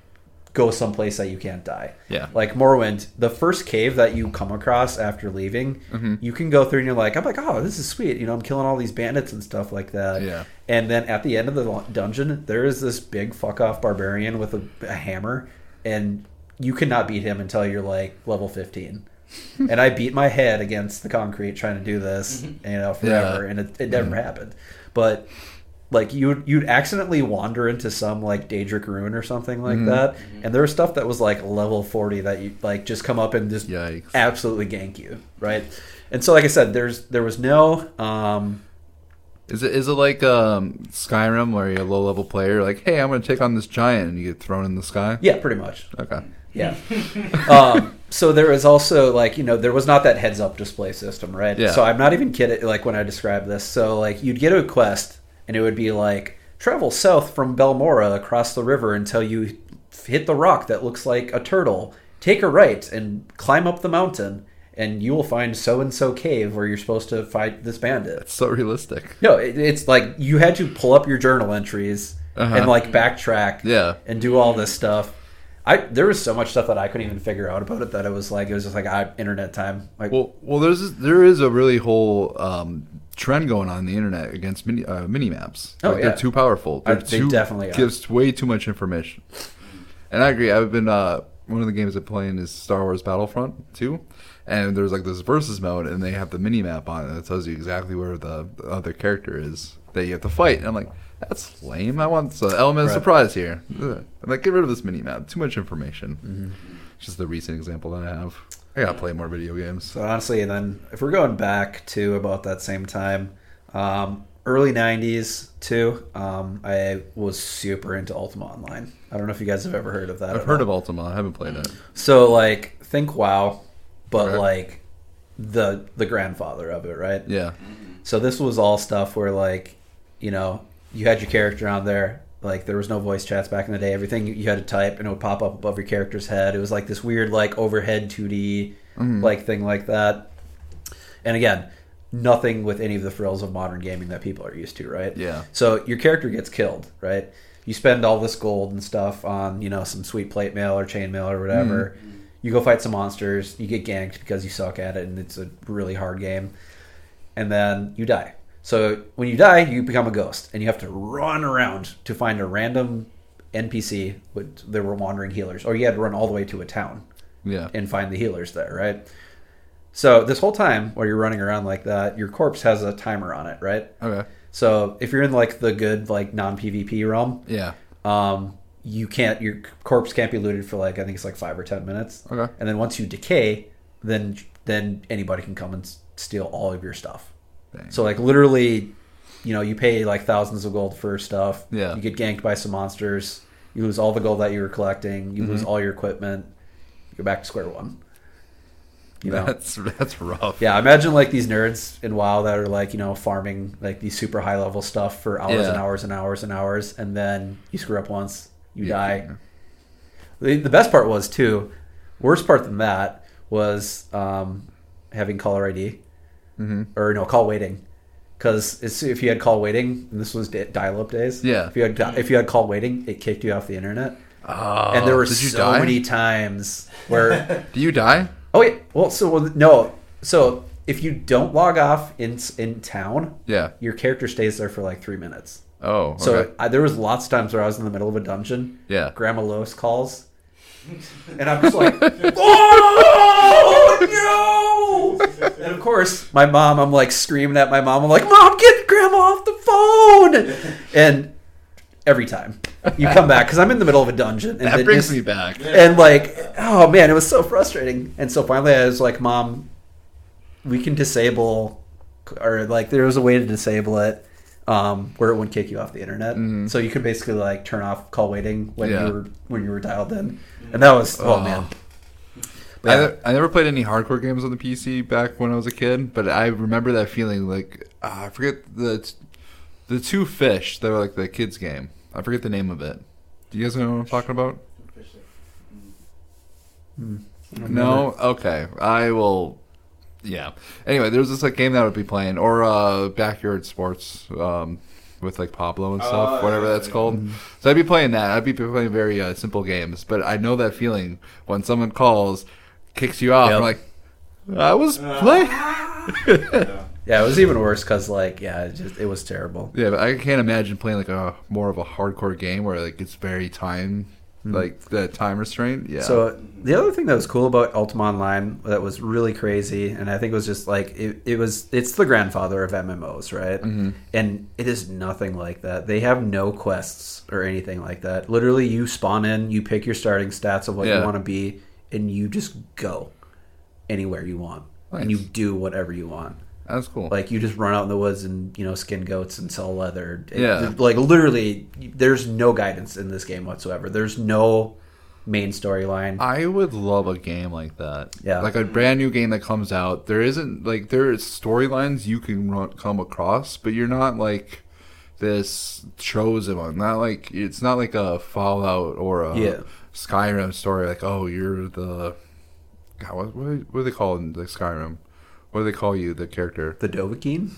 go someplace that you can't die. Yeah. Like Morrowind, the first cave that you come across after leaving, Mhm. you can go through and you're like, I'm like, oh, this is sweet. You know, I'm killing all these bandits and stuff like that. Yeah. And then at the end of the dungeon, there is this big fuck off barbarian with a, a hammer, and you cannot beat him until you're like level 15. and I beat my head against the concrete trying to do this, you know, forever, Yeah. and it, it never happened. But like you you'd accidentally wander into some like Daedric ruin or something like Mhm. that, and there was stuff that was like level 40 that you like just come up and just Yikes. absolutely gank you, right? And so, like I said, there's there was no um, Is it is it like um, Skyrim where you're a low level player? Like, hey, I'm going to take on this giant, and you get thrown in the sky. yeah, pretty much, Okay. yeah. um, so there was also like you know there was not that heads up display system, right? Yeah. So I'm not even kidding. Like when I describe this, so like you'd get a quest and it would be like travel south from Balmora across the river until you hit the rock that looks like a turtle. Take a right and climb up the mountain, and you will find so and so cave where you're supposed to fight this bandit. It's so realistic. No, it, it's like you had to pull up your journal entries Uh-huh. and like backtrack Yeah. and do all this stuff. I there was so much stuff that I couldn't even figure out about it that it was like it was just like I, internet time. Like Well, well, there's there is a really whole um, trend going on, in the internet against mini uh, mini maps. Oh, Like, yeah. they're too powerful. They're they too, definitely are. gives way too much information. And I agree. I've been uh, one of the games I'm playing is Star Wars Battlefront 2. And there's like this versus mode, and they have the mini map on it that tells you exactly where the, the other character is that you have to fight. And I'm like, that's lame. I want the element of surprise here. Ugh. I'm like, get rid of this mini map. Too much information. Mm-hmm. It's Just the recent example that I have. I gotta play more video games. So honestly, and then if we're going back to about that same time, um, early '90s too, um, I was super into Ultima Online. I don't know if you guys have ever heard of that. I've heard all. of Ultima. I haven't played it. So like, think WoW, but Okay. like the the grandfather of it, right? Yeah. So this was all stuff where like, you know, you had your character on there. Like there was no voice chats back in the day. Everything you had to type and it would pop up above your character's head. It was like this weird like overhead 2D Mhm. like thing like that. And again, nothing with any of the frills of modern gaming that people are used to, right? Yeah. So your character gets killed, right? You spend all this gold and stuff on, you know, some sweet plate mail or chain mail or whatever. You go fight some monsters, you get ganked because you suck at it and it's a really hard game. And then you die. So when you die, you become a ghost and you have to run around to find a random NPC with there were wandering healers or you had to run all the way to a town Yeah. and find the healers there, right? So this whole time while you're running around like that, your corpse has a timer on it, right? Okay. So if you're in like the good like non PvP realm, Yeah. um, you can't your corpse can't be looted for like I think it's like five or ten minutes. Okay. And then once you decay, then then anybody can come and steal all of your stuff. Dang. So like literally, you know, you pay like thousands of gold for stuff. Yeah. You get ganked by some monsters. You lose all the gold that you were collecting. You Mm-hmm. lose all your equipment. You go back to square one. You know. That's that's rough. Yeah, imagine like these nerds in WoW that are like, you know, farming like these super high level stuff for hours Yeah. and hours and hours and hours, and then you screw up once, you Yeah. die. The, the best part was too, worst part than that was um, having caller ID hmm or no call waiting, because if you had call waiting, and this was dial up days. Yeah. If you had if you had call waiting, it kicked you off the internet, Oh, and there were so die? many times where Do you die? Oh yeah. Well, so well, no. So if you don't log off in in town, Yeah. your character stays there for like three minutes. Oh. Okay. So I, there was lots of times where I was in the middle of a dungeon. Yeah. Grandma Lois calls, and I'm just like, "Oh no!" And of course, my mom. I'm like screaming at my mom. I'm like, "Mom, get Grandma off the phone!" And every time you come back because I'm in the middle of a dungeon, and that brings just- me back. and like oh man it was so frustrating and so finally i was like mom we can disable or like there was a way to disable it um, where it wouldn't kick you off the internet Mhm. so you could basically like turn off call waiting when Yeah. you were when you were dialed in and that was oh, Oh. man But yeah. ne- I never played any hardcore games on the PC back when I was a kid, but I remember that feeling like ah, I forget the the two fish that were like the kids game. I forget the name of it. Do you guys know what I'm talking about? Hmm. No. Okay, I will. Yeah. Anyway, there was this like game that I would be playing, or uh, backyard sports um, with like Pablo and stuff, Oh, whatever that's called. So I'd be playing that. I'd be playing very uh, simple games, but I know that feeling when someone calls, kicks you off. Yep. I'm like, I was playing. Yeah. yeah it was even worse because like yeah it, just, it was terrible Yeah, but I can't imagine playing like a more of a hardcore game where like it's very time, like the time restraint. Yeah. Hmm. So the other thing that was cool about Ultima Online that was really crazy, and I think it was just like it, it was it's the grandfather of MMOs, right? Mhm. And it is nothing like that. They have no quests or anything like that. Literally, you spawn in, you pick your starting stats of what Yeah. you want to be, and you just go anywhere you want, and you do whatever you want. that's cool. Like you just run out in the woods and you know skin goats and sell leather. It- Yeah. like literally, there's no guidance in this game whatsoever. There's no main storyline. I would love a game like that. Yeah. Like a brand new game that comes out. There isn't like there is storylines you can run, come across, but you're not like this chosen one. Not like it's not like a Fallout or a Yeah. Skyrim story. Like, oh, you're the God, what, what, what do they call in the Skyrim? What do they call you, the character? The Dovahkiin?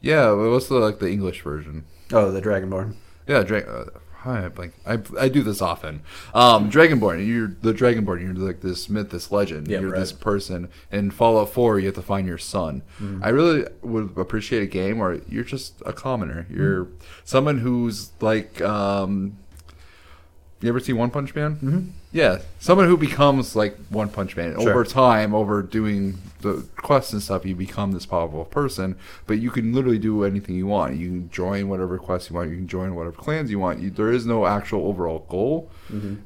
Yeah, what's the like the English version? Oh, the Dragonborn. Yeah, Dragon. uh, hi, I'm like I, I do this often. Um, Dragonborn, you're the Dragonborn. You're like this myth, this legend. Yeah, you're right. this person. In Fallout Four, you have to find your son. Mm-hmm. I really would appreciate a game where you're just a commoner. You're Mm-hmm. someone who's like, um, you ever see One Punch Man? Mm-hmm. Yeah, someone who becomes like One Punch Man Sure. over time, over doing the quests and stuff. You become this powerful person, but you can literally do anything you want. You can join whatever quests you want. You can join whatever clans you want. You, there is no actual overall goal.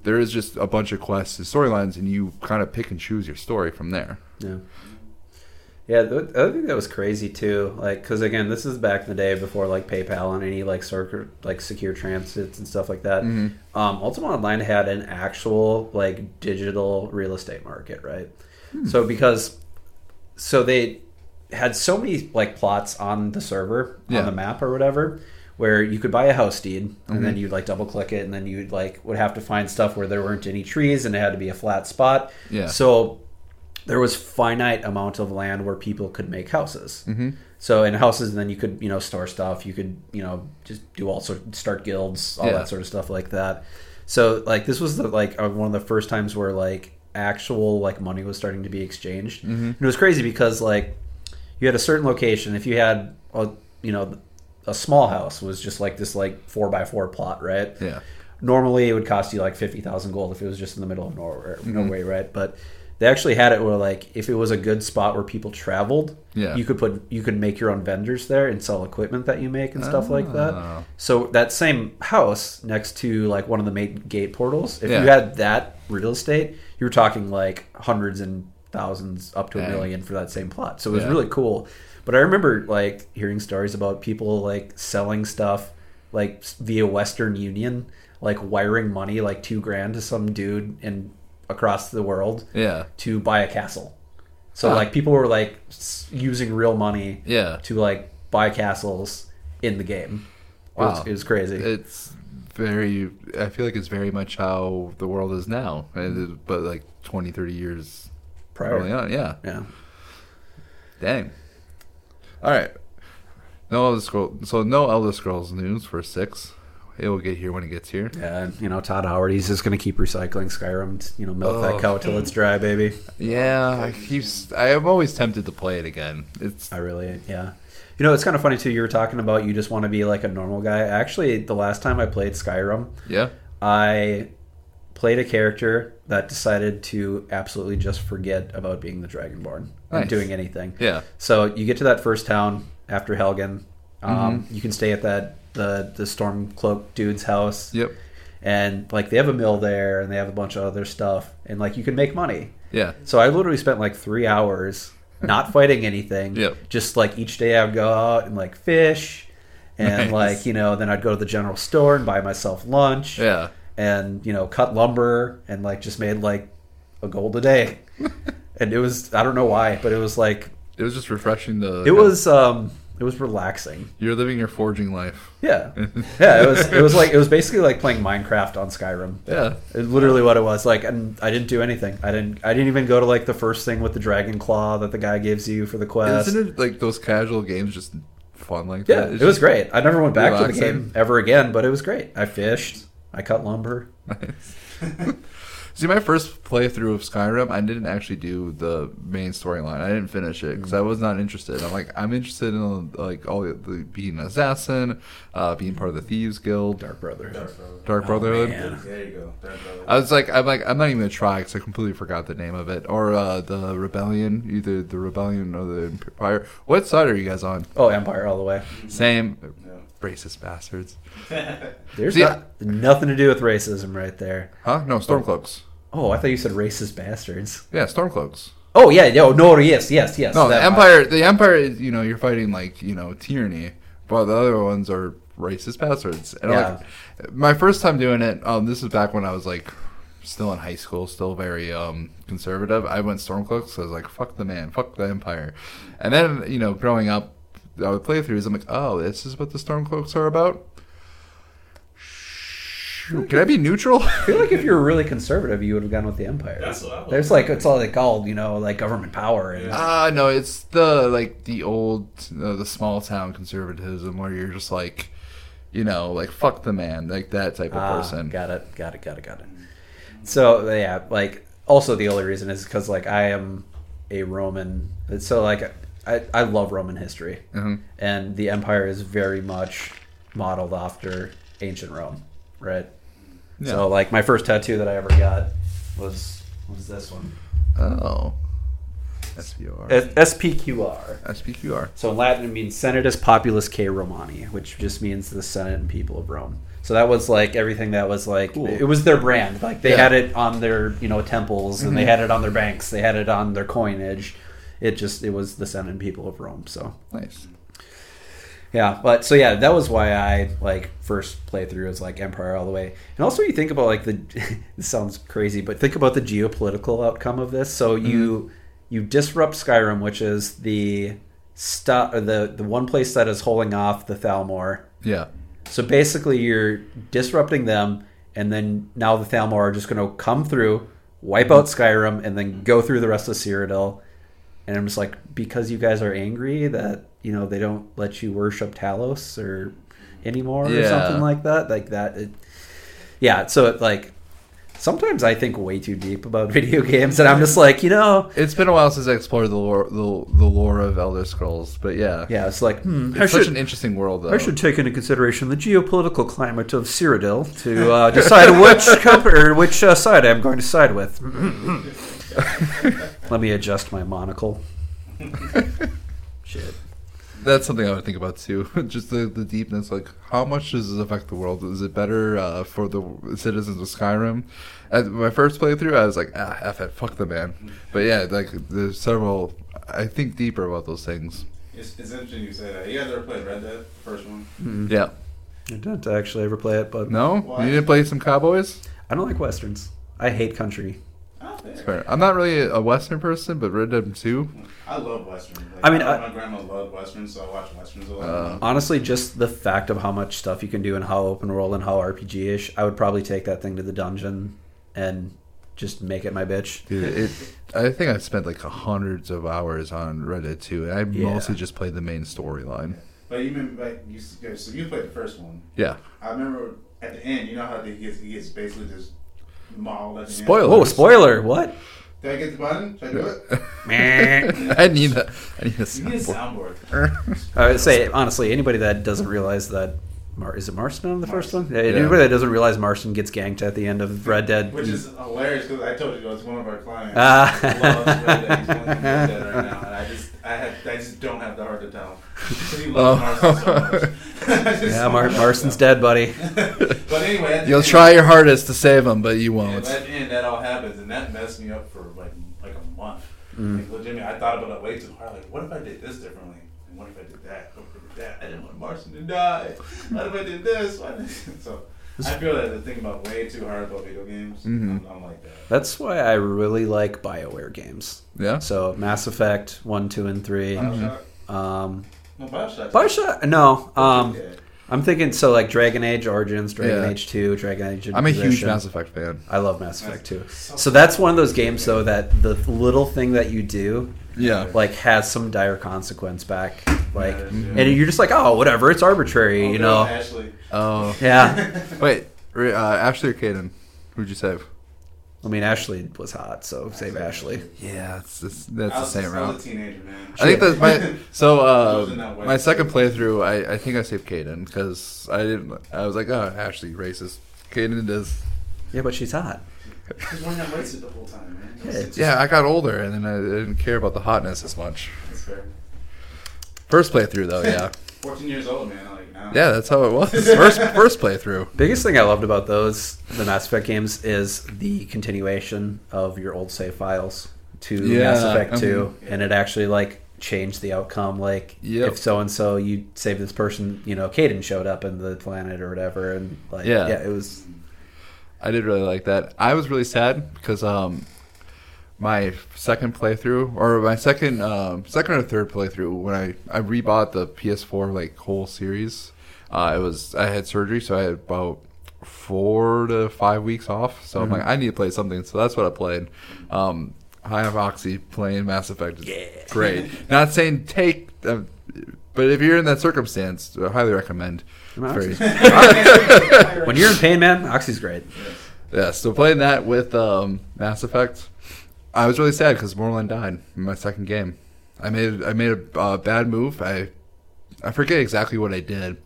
There is just a bunch of quests and storylines, and you kind of pick and choose your story from there. Yeah. Yeah, the the other thing that was crazy too, like, because again, this is back in the day before like PayPal and any like circuit, like secure transits and stuff like that. Mm-hmm. Um, Ultima Online had an actual like digital real estate market, right? Hmm. So because, so they had so many like plots on the server Yeah. on the map or whatever, where you could buy a house deed and then mm-hmm. you'd like double click it and then you'd like would have to find stuff where there weren't any trees and it had to be a flat spot. Yeah. So there was finite amount of land where people could make houses. Mm-hmm. So in houses, then you could you know store stuff. You could you know just do all sort start guilds, all Yeah. that sort of stuff like that. So like this was the like uh, one of the first times where like actual like money was starting to be exchanged. Mm-hmm. And it was crazy because like you had a certain location. If you had a you know a small house was just like this like four by four plot, right? Yeah. normally it would cost you like 50,000 gold if it was just in the middle of nowhere, Norway, right? But they actually had it where like if it was a good spot where people traveled, Yeah. you could put you could make your own vendors there and sell equipment that you make and stuff like Ah. that. So that same house next to like one of the main gate portals, if Yeah. you had that real estate, you were talking like hundreds and thousands up to a million for that same plot. So it was Yeah. really cool. But I remember like hearing stories about people like selling stuff like via Western Union, like wiring money like two grand to some dude in across the world Yeah. to buy a castle. So Huh. like people were like using real money Yeah. to like buy castles in the game. It, was, Wow. it was crazy. It's very. I feel like it's very much how the world is now, but like 20, 30 years Prior. early on. Yeah. yeah. Dang. All right. No Elder Scrolls. So no Elder Scrolls news for six. It will get here when it gets here. Yeah, and, you know Todd Howard. He's just gonna keep recycling Skyrim. You know, milk Oh. that cow till it's dry, baby. Yeah, I keep. I am always tempted to play it again. It's I really, yeah. You know, it's kind of funny too. You were talking about you just want to be like a normal guy. Actually, the last time I played Skyrim, yeah. I played a character that decided to absolutely just forget about being the Dragonborn Nice. and doing anything. Yeah. So you get to that first town after Helgen. Um, Mm-hmm. You can stay at that the the Stormcloak dude's house. Yep. And like they have a mill there, and they have a bunch of other stuff, and like you can make money. Yeah. So I literally spent like three hours not fighting anything. Yep. Just like each day I'd go out and like fish, and Nice. like you know then I'd go to the general store and buy myself lunch. Yeah. And you know cut lumber and like just made like a gold a day, and it was I don't know why, but it was like It was just refreshing the. it was um it was relaxing. You're living your forging life. Yeah, yeah. It was it was like it was basically like playing Minecraft on Skyrim. Yeah. It's literally what it was like, and I didn't do anything. I didn't. I didn't even go to like the first thing with the dragon claw that the guy gives you for the quest. Isn't it like those casual games just fun like yeah, that? it was great. I never went back to the game ever again, but it was great. I fished. I cut lumber. See, my first playthrough of Skyrim, I didn't actually do the main storyline. I didn't finish it because I was not interested. I'm like, I'm interested in like all the, the being an assassin, uh, being part of the thieves guild, Dark Brotherhood. Dark Brotherhood. Dark Oh, Brotherhood. man. There you go. Dark Brotherhood. I was like, I'm like, I'm not even gonna try because I completely forgot the name of it, or uh, the rebellion, either the rebellion or the empire. What side are you guys on? Oh, Empire all the way. Same, Yeah. Racist bastards. There's See, not, nothing to do with racism right there. Huh? No, stormcloaks. Oh, I thought you said racist bastards. Yeah, stormcloaks. Oh yeah, yo, no, yes, yes, yes. No, the that- empire. The empire is you know you're fighting like you know tyranny, but the other ones are racist bastards. And Yeah. like my first time doing it, um, this is back when I was like still in high school, still very um conservative. I went stormcloaks. So I was like, fuck the man, fuck the empire. And then you know growing up, I would play throughs. I'm like, oh, this is what the Stormcloaks are about. Shoot, Can I be neutral? I feel like if you were really conservative, you would have gone with the Empire. That's what I was. There's like it's all like called, you know, like government power and Yeah. Ah, no, it's the like the old, uh, the small town conservatism where you're just like, you know, like fuck the man, like that type of Ah, person. Got it. Got it. Got it. Got it. So yeah, like also the only reason is because like I am a Roman, so like I I love Roman history, Mhm. and the Empire is very much modeled after ancient Rome, right? Yeah. So like my first tattoo that I ever got was was this one, Oh, SPR, S- SPQR. SPQR. So in Latin, it means Senatus Populusque Romani, which just means the Senate and people of Rome. So that was like everything that was like Cool. it was their brand. Like they Yeah. had it on their you know temples and they Mhm. had it on their banks. They had it on their coinage. It just it was the Senate and people of Rome. So Nice. yeah, but so yeah, that was why I like first playthrough was like Empire all the way. And also you think about like the this sounds crazy, but think about the geopolitical outcome of this. So you mm-hmm. you disrupt Skyrim, which is the or the the one place that is holding off the Thalmor. Yeah. So basically you're disrupting them and then now the Thalmor are just going to come through, wipe out Skyrim and then go through the rest of Cyrodiil. And I'm just like because you guys are angry that you know they don't let you worship Talos or anymore or something like that. Like that. It, yeah. So it, like sometimes I think way too deep about video games, and I'm just like you know. It's been a while since I explored the lore, the, the lore of Elder Scrolls, but yeah, Yeah, it's like hmm, I such should an interesting world, though. I should take into consideration the geopolitical climate of Cyrodiil to uh, decide which company or which uh, side I'm going to side with. Let me adjust my monocle. Shit. That's something I would think about too. Just the, the deepness, like how much does this affect the world? Is it better uh, for the citizens of Skyrim? At my first playthrough, I was like, ah, F it, fuck the man. But yeah, like there's several. I think deeper about those things. It's, it's interesting you say that. You guys ever played Red Dead, the first one? Yeah. I didn't actually ever play it, but No, Why? you didn't play some cowboys. I don't like westerns. I hate country. Fair. Fair. I'm not really a Western person, but Red Dead Two. I love westerns. Like, I mean, my, I- my grandma loved westerns, so I watch westerns a lot. Uh, Honestly, just the fact of how much stuff you can do and how open world and how RPG ish, I would probably take that thing to the dungeon and just make it my bitch. Dude, it. I think I spent like hundreds of hours on Red Dead Two, and I Yeah. mostly just played the main storyline. but you remember, like, you, so you played the first one. Yeah. I remember at the end, you know how he gets, he gets basically just mauled at the end? Spoiler. Oh, spoiler! What? Did I get the button? Should I do it? I need a. I need a You need a soundboard. soundboard. I would say honestly, anybody that doesn't realize that Mar- is it Marston on the first one? Yeah, Yeah. Anybody that doesn't realize Marston gets ganked at the end of Red Dead, Which is hilarious because I told you it's one of our clients. Ah. loves Red Dead. He's Red Dead right now, and I just, I have, I just don't have the heart to tell him. 'Cause he loves Oh. Marston so much. Yeah, Mar- Marston's dead, buddy. but anyway, You'll end- try your hardest to save him, but you won't. at the end, that all happens, and that messed me up for like like a month. Mm. Like, legitimately, I thought about it way too hard. Like, what if I did this differently? And what if I did that? What I did that? I didn't want Marston to die. What if I did this? Why did so? I feel that the thing about way too hard about video games. Mhm. I'm, I'm like that. That's why I really like Bioware games. Yeah. So Mass Effect one, two, and three. Bioshock. Um, No, Bioshock. Bioshock? No. Um, Yeah. I'm thinking so like Dragon Age Origins, Dragon Yeah. Age Two, Dragon Age. I'm a huge Mass Effect fan. I love Mass Effect too. So So that's one of those games though that the little thing that you do Yeah. like has some dire consequence back. Like, Yeah, and you're just like, oh, whatever, it's arbitrary, Oh, you know? Ashley. Oh. Yeah. Wait. Uh, Ashley or Kaidan? Who'd you save? I mean, Ashley was hot, so save Ashley. Yeah, it's, it's, I that's the was, same I was route. a teenager, man. I think that's my so I was in that uh, my second playthrough. I, I think I saved Kaidan because I didn't. I was like, oh, Ashley racist. Kaidan does. Yeah, but she's hot. Because we're not racist the whole time, man. Yeah, I got older and then I didn't care about the hotness as much. That's fair. First playthrough though, yeah, 14 years old, man. Like, now. yeah, that's how it was. First first playthrough. Biggest thing I loved about those, the Mass Effect games, is the continuation of your old save files to Yeah, Mass Effect mhm. 2, and it actually like changed the outcome. Like, Yep. if so and so you save this person, you know, Kaidan showed up in the planet or whatever, and like, Yeah. yeah, it was. I did really like that. I was really sad because um, my second playthrough or my second um, second or third playthrough when I I rebought the PS4 like whole series. Uh, it was I had surgery, so I had about four to five weeks off. So I'm like, I need to play something. So that's what I played. Um, High of Oxy playing Mass Effect is great. Not saying take, uh, but if you're in that circumstance, I highly recommend. Very- When you're in pain, man, Oxy's great. yeah, so playing that with um, Mass Effect, I was really sad because Mordin died in my second game. I made I made a uh, bad move. I I forget exactly what I did.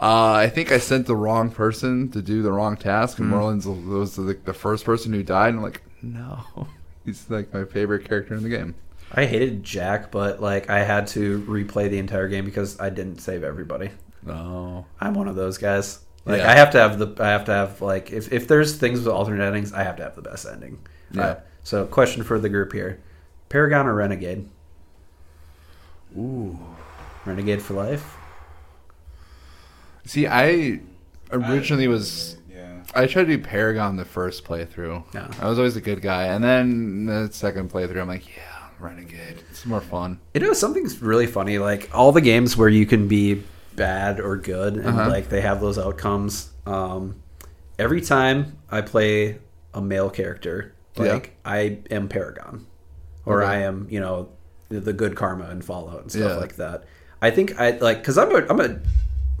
Uh, I think I sent the wrong person to do the wrong task, and Mordin's was the, the first person who died. And I'm like, no, he's like my favorite character in the game. I hated Jack, but like I had to replay the entire game because I didn't save everybody. Oh, I'm one of those guys. Like Yeah. I have to have the I have to have like if, if there's things with alternate endings, I have to have the best ending. Yeah. So question for the group here. Paragon or Renegade? Ooh. Renegade for life? see, I originally was Yeah. I tried to do Paragon the first playthrough. Yeah. I was always a good guy, and then the second playthrough, I'm like, yeah, Renegade. It's more fun. You know, something's really funny. Like all the games where you can be bad or good, and Uh-huh. like they have those outcomes. Um, every time I play a male character, Yeah. like I am Paragon, or Okay. I am, you know, the- the good karma and Fallout and stuff Yeah. like that. I think I like because I'm a I'm a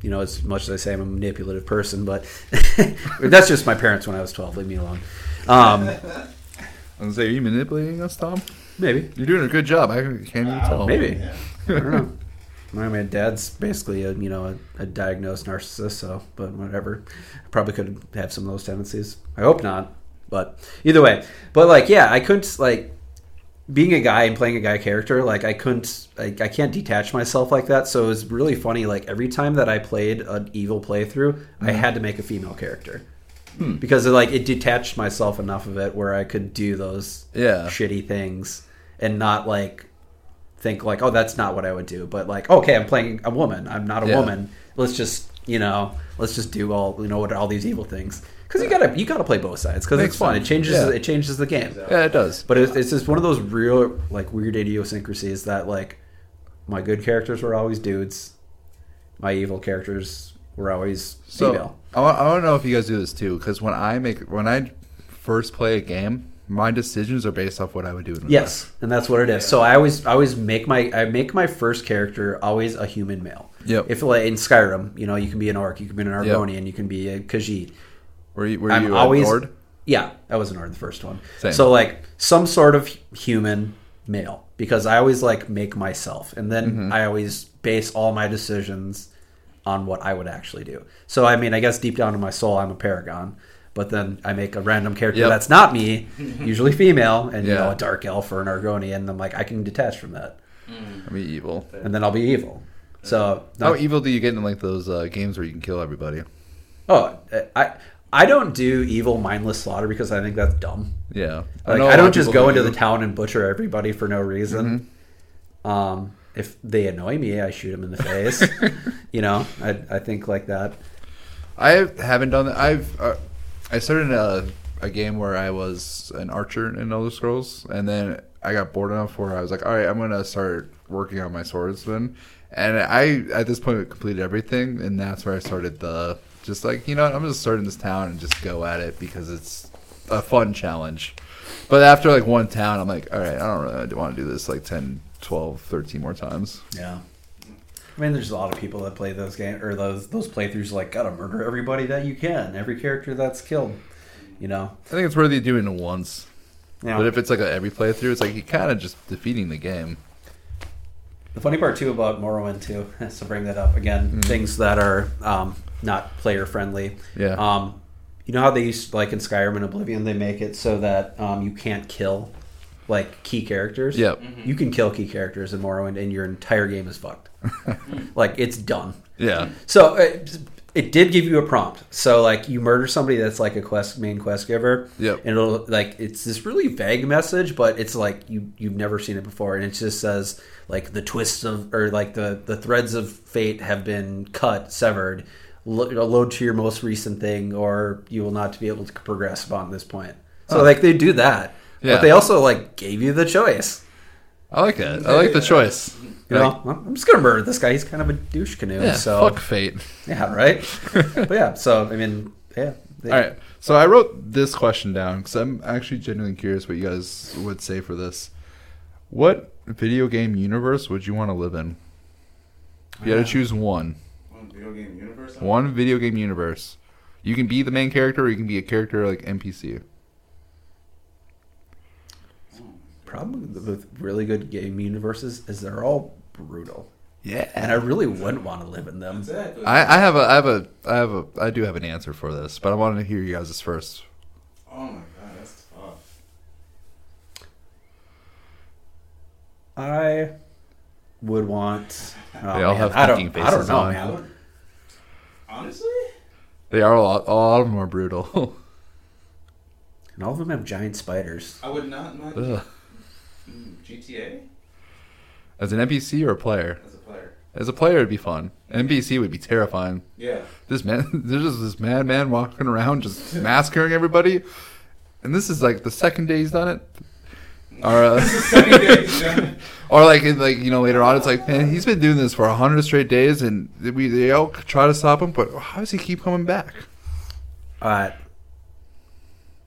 you know as much as I say I'm a manipulative person, but that's just my parents when I was twelve. Leave me alone. Um, I was say, are you manipulating us, Tom? maybe, You're doing a good job. I can't even tell. maybe. I don't know. My, my dad's basically a you know a, a diagnosed narcissist, so but whatever. I probably could have some of those tendencies. I hope not, but either way. But like, yeah, I couldn't like being a guy and playing a guy character. Like, I couldn't, like, I can't detach myself like that. So it was really funny. Like every time that I played an evil playthrough, I mm-hmm. had to make a female character. Hmm. Because it, like it detached myself enough of it where I could do those Yeah. shitty things and not like think like, oh, that's not what I would do. But like, okay, I'm playing a woman. I'm not a Yeah. woman. Let's just you know, let's just do all you know what all these evil things. Because you gotta you gotta play both sides because it's fun. It changes Yeah. it changes the game. Yeah, it does. But it's, it's just one of those real like weird idiosyncrasies that like my good characters were always dudes, my evil characters were always So female. I I to know if you guys do this too, because when I make when I first play a game, my decisions are based off what I would do. In Yes, and that's what it is. So I always I always make my I make my first character always a human male. Yep. If like in Skyrim, you know, you can be an orc, you can be an Argonian, you can be a Khajiit. Life. Were you, were I'm you a always Nord? yeah. I was an Nord the first one. Same. So like some sort of human male because I always like make myself, and then Mm-hmm. I always base all my decisions on what I would actually do. So I mean, I guess deep down in my soul, I'm a paragon. But then I make a random character Yep. that's not me, usually female, and you know a dark elf or an Argonian. And I'm like, I can detach from that, I mean, evil. and then I'll be evil. So How not- evil do you get in like those uh, games where you can kill everybody? oh, I I don't do evil mindless slaughter because I think that's dumb. Yeah, Like, I, lot don't just go into the town and butcher everybody for no reason. Mm-hmm. Um, if they annoy me, I shoot them in the face. you know, I, I think like that. I haven't done that. I've uh, I started a a game where I was an archer in Elder Scrolls, and then I got bored enough where I was like, all right, I'm gonna start working on my swordsman. And I at this point completed everything, and that's where I started the just like you know what, I'm just starting this town and just go at it because it's a fun challenge. But after like one town, I'm like, all right, I don't really want to do this like 10, 12, 13 more times. Yeah. I mean, there's a lot of people that play those games or those those playthroughs. Like, gotta murder everybody that you can, every character that's killed. You know. I think it's worthy doing it once. Yeah. But if it's like a every playthrough, it's like you kind of just defeating the game. The funny part too about Morrowind too, to bring that up again, things that are um, not player friendly. Yeah. Um, you know how they used like in Skyrim and Oblivion, they make it so that um, you can't kill like key characters. Yep. You can kill key characters in Morrowind, and your entire game is fucked. like it's done. Yeah. So it, it did give you a prompt. So like you murder somebody that's like a quest main quest giver. Yeah. And it'll like it's this really vague message, but it's like you you've never seen it before, and it just says like the twists of or like the the threads of fate have been cut severed. Lo- Load to your most recent thing, or you will not be able to progress beyond this point. So like they do that, Yeah. But they also like gave you the choice. I like it. I like the choice. You know, well, I'm just gonna murder this guy. He's kind of a douche canoe. Yeah, so fuck fate. yeah, right. but yeah, so I mean, yeah. they- All right. So I wrote this question down because I'm actually genuinely curious what you guys would say for this. What video game universe would you want to live in? If You had to ah. choose one. One video game universe. One video game universe. You can be the main character, or you can be a character like NPC. Problem with really good game universes is they're all brutal, Yeah. and I really wouldn't want to live in them. Exactly. I, I have a I have a I have a I do have an answer for this, but I wanted to hear you guys' first. oh my god, that's tough. I would want. Oh, They all man, have I don't. thinking I don't faces know, on. Man. Would, honestly, They are a lot, a lot of them are brutal. And all of them have giant spiders. I would not mind Ugh. mm, GTA As an NPC or a player? as a player. As a player, it'd be fun. NPC would be terrifying. Yeah. This man, there's just this madman walking around, just massacring everybody, and this is like the second day he's done it. Or, uh, Second day he's done it. Or like, in, like you know, later on, it's like, man, he's been doing this for a hundred straight days, and we they all try to stop him, but how does he keep coming back? Uh,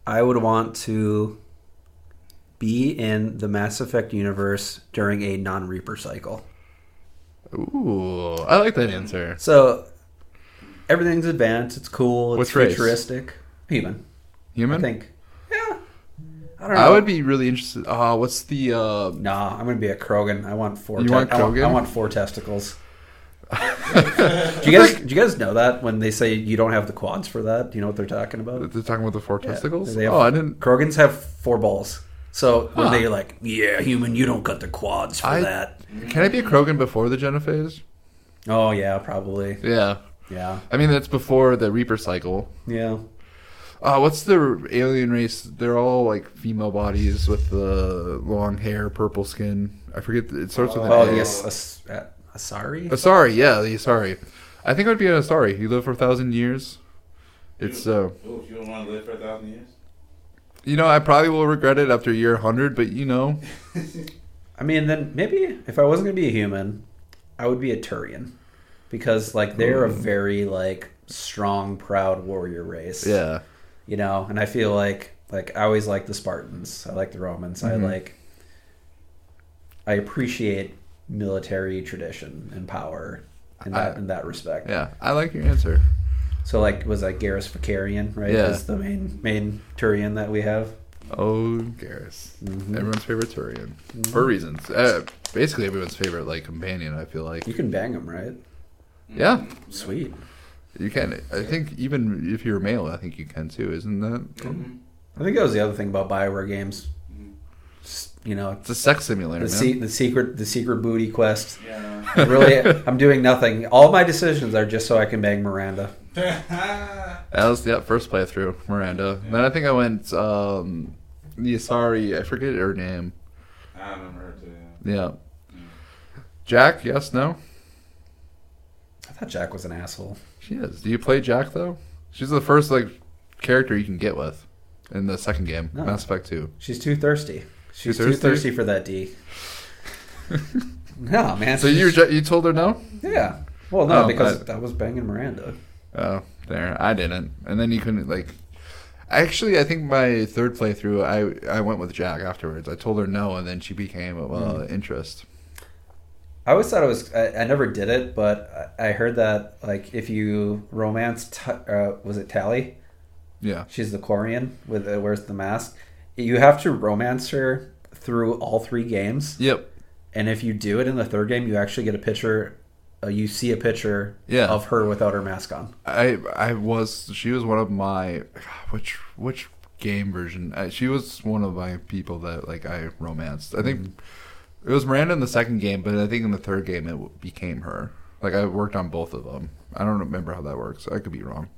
I would want to be in the Mass Effect universe during a non-Reaper cycle. Ooh, I like that answer. So everything's advanced. It's cool. It's race? futuristic. Human. Human. I think. Yeah. I don't know. I would be really interested. Uh, what's the? Uh, Nah, I'm gonna be a Krogan. I want four. You want I want, I want four testicles. do you guys do you guys know that when they say you don't have the quads for that? Do you know what they're talking about? they're talking about the four Yeah. testicles. They have- oh, I didn't. Krogans have four balls. So when Huh. they're like, "Yeah, human, you don't got the quads for I- that." Can I be a Krogan before the Genophage? Oh yeah, probably. Yeah. Yeah, I mean, that's before the Reaper cycle. yeah. Uh, what's the alien race? They're all like female bodies with the long hair, purple skin. I forget. The, it starts with an Oh A. yes, As- uh, Asari. Asari, yeah, the Asari. I think it would be an Asari. You live for a thousand years. It's uh, Ooh, you don't want to live for a thousand years. you know, I probably will regret it after year hundred, but you know, I mean, then maybe if I wasn't gonna be a human, I would be a Turian, because like they're a very like strong, proud warrior race. yeah, you know and i feel like like i always like the spartans i like the romans Mhm. i like i appreciate military tradition and power in that I- in that respect yeah. I like your answer. so like was like Garrus Vakarian, right Yeah. is the main main turian that we have Oh, Garrus, Mhm. everyone's favorite Turian for reasons. Uh, basically, everyone's favorite like companion. I feel like. you can bang him, right Yeah, sweet you can. I think even if you're male, I think you can too. Isn't that? Mhm. i think that was the other thing about bioware games. You know It's a sex simulator. the, man. se- the secret the secret booty quest Yeah. really i'm doing nothing all my decisions are just so i can bang miranda That was yeah, first playthrough, Miranda. Then I think I went um the Asari, I forget her name. I remember her too. Yeah. Jack, yes, no? I thought jack was an asshole She is. Do you play Jack though? She's the first like character you can get with in the second game, No. Mass Effect 2. She's too thirsty. She's Too too thirsty? thirsty for that D. no, man. So you you told her no? yeah. Well, no, Oh, because I- I was banging Miranda. Oh, there. I didn't. And then you couldn't like Actually, I think my third playthrough, I I went with Jack afterwards. I told her no, and then she became a uh, interest. I always thought it was. I, I never did it, but I heard that like if you romance, t- uh, was it Tali? Yeah. She's the Quarian with uh, wears the mask. You have to romance her through all three games, Yep. and if you do it in the third game, you actually get a picture. Uh, you see a picture Yeah. of her without her mask on. I I was she was one of my which which game version she was one of my people that like I romanced I think it was Miranda in the second game but I think in the third game it became her like I worked on both of them I don't remember how that works I could be wrong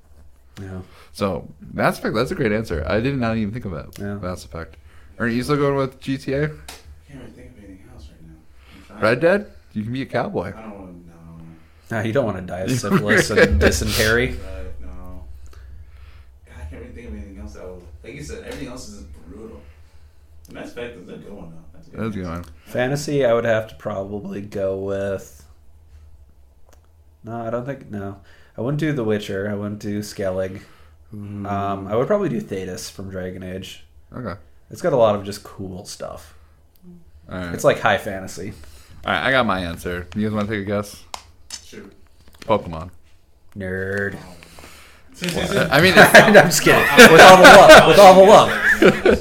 Yeah. so Mass Effect that's a great answer I did not even think of that Yeah. Mass Effect are you still going with GTA I can't really think of anything else right now. Red Dead you can be a cowboy I don't want to. No. No, you don't want to die of syphilis and dysentery. Right. No. God, I can't really think of anything else that would. Like you said, everything else is brutal. Mass Effect is a good one though. That's a That's a good one. Fantasy, I would have to probably go with. No, I don't think. No, I wouldn't do The Witcher. I wouldn't do Skellige. Um, I would probably do Thedas from Dragon Age. Okay. It's got a lot of just cool stuff. All right. It's like high fantasy. All right. I got my answer. You guys want to take a guess? Shoot. Pokemon. Nerd. I mean, I'm just kidding. With all the love. With all the love.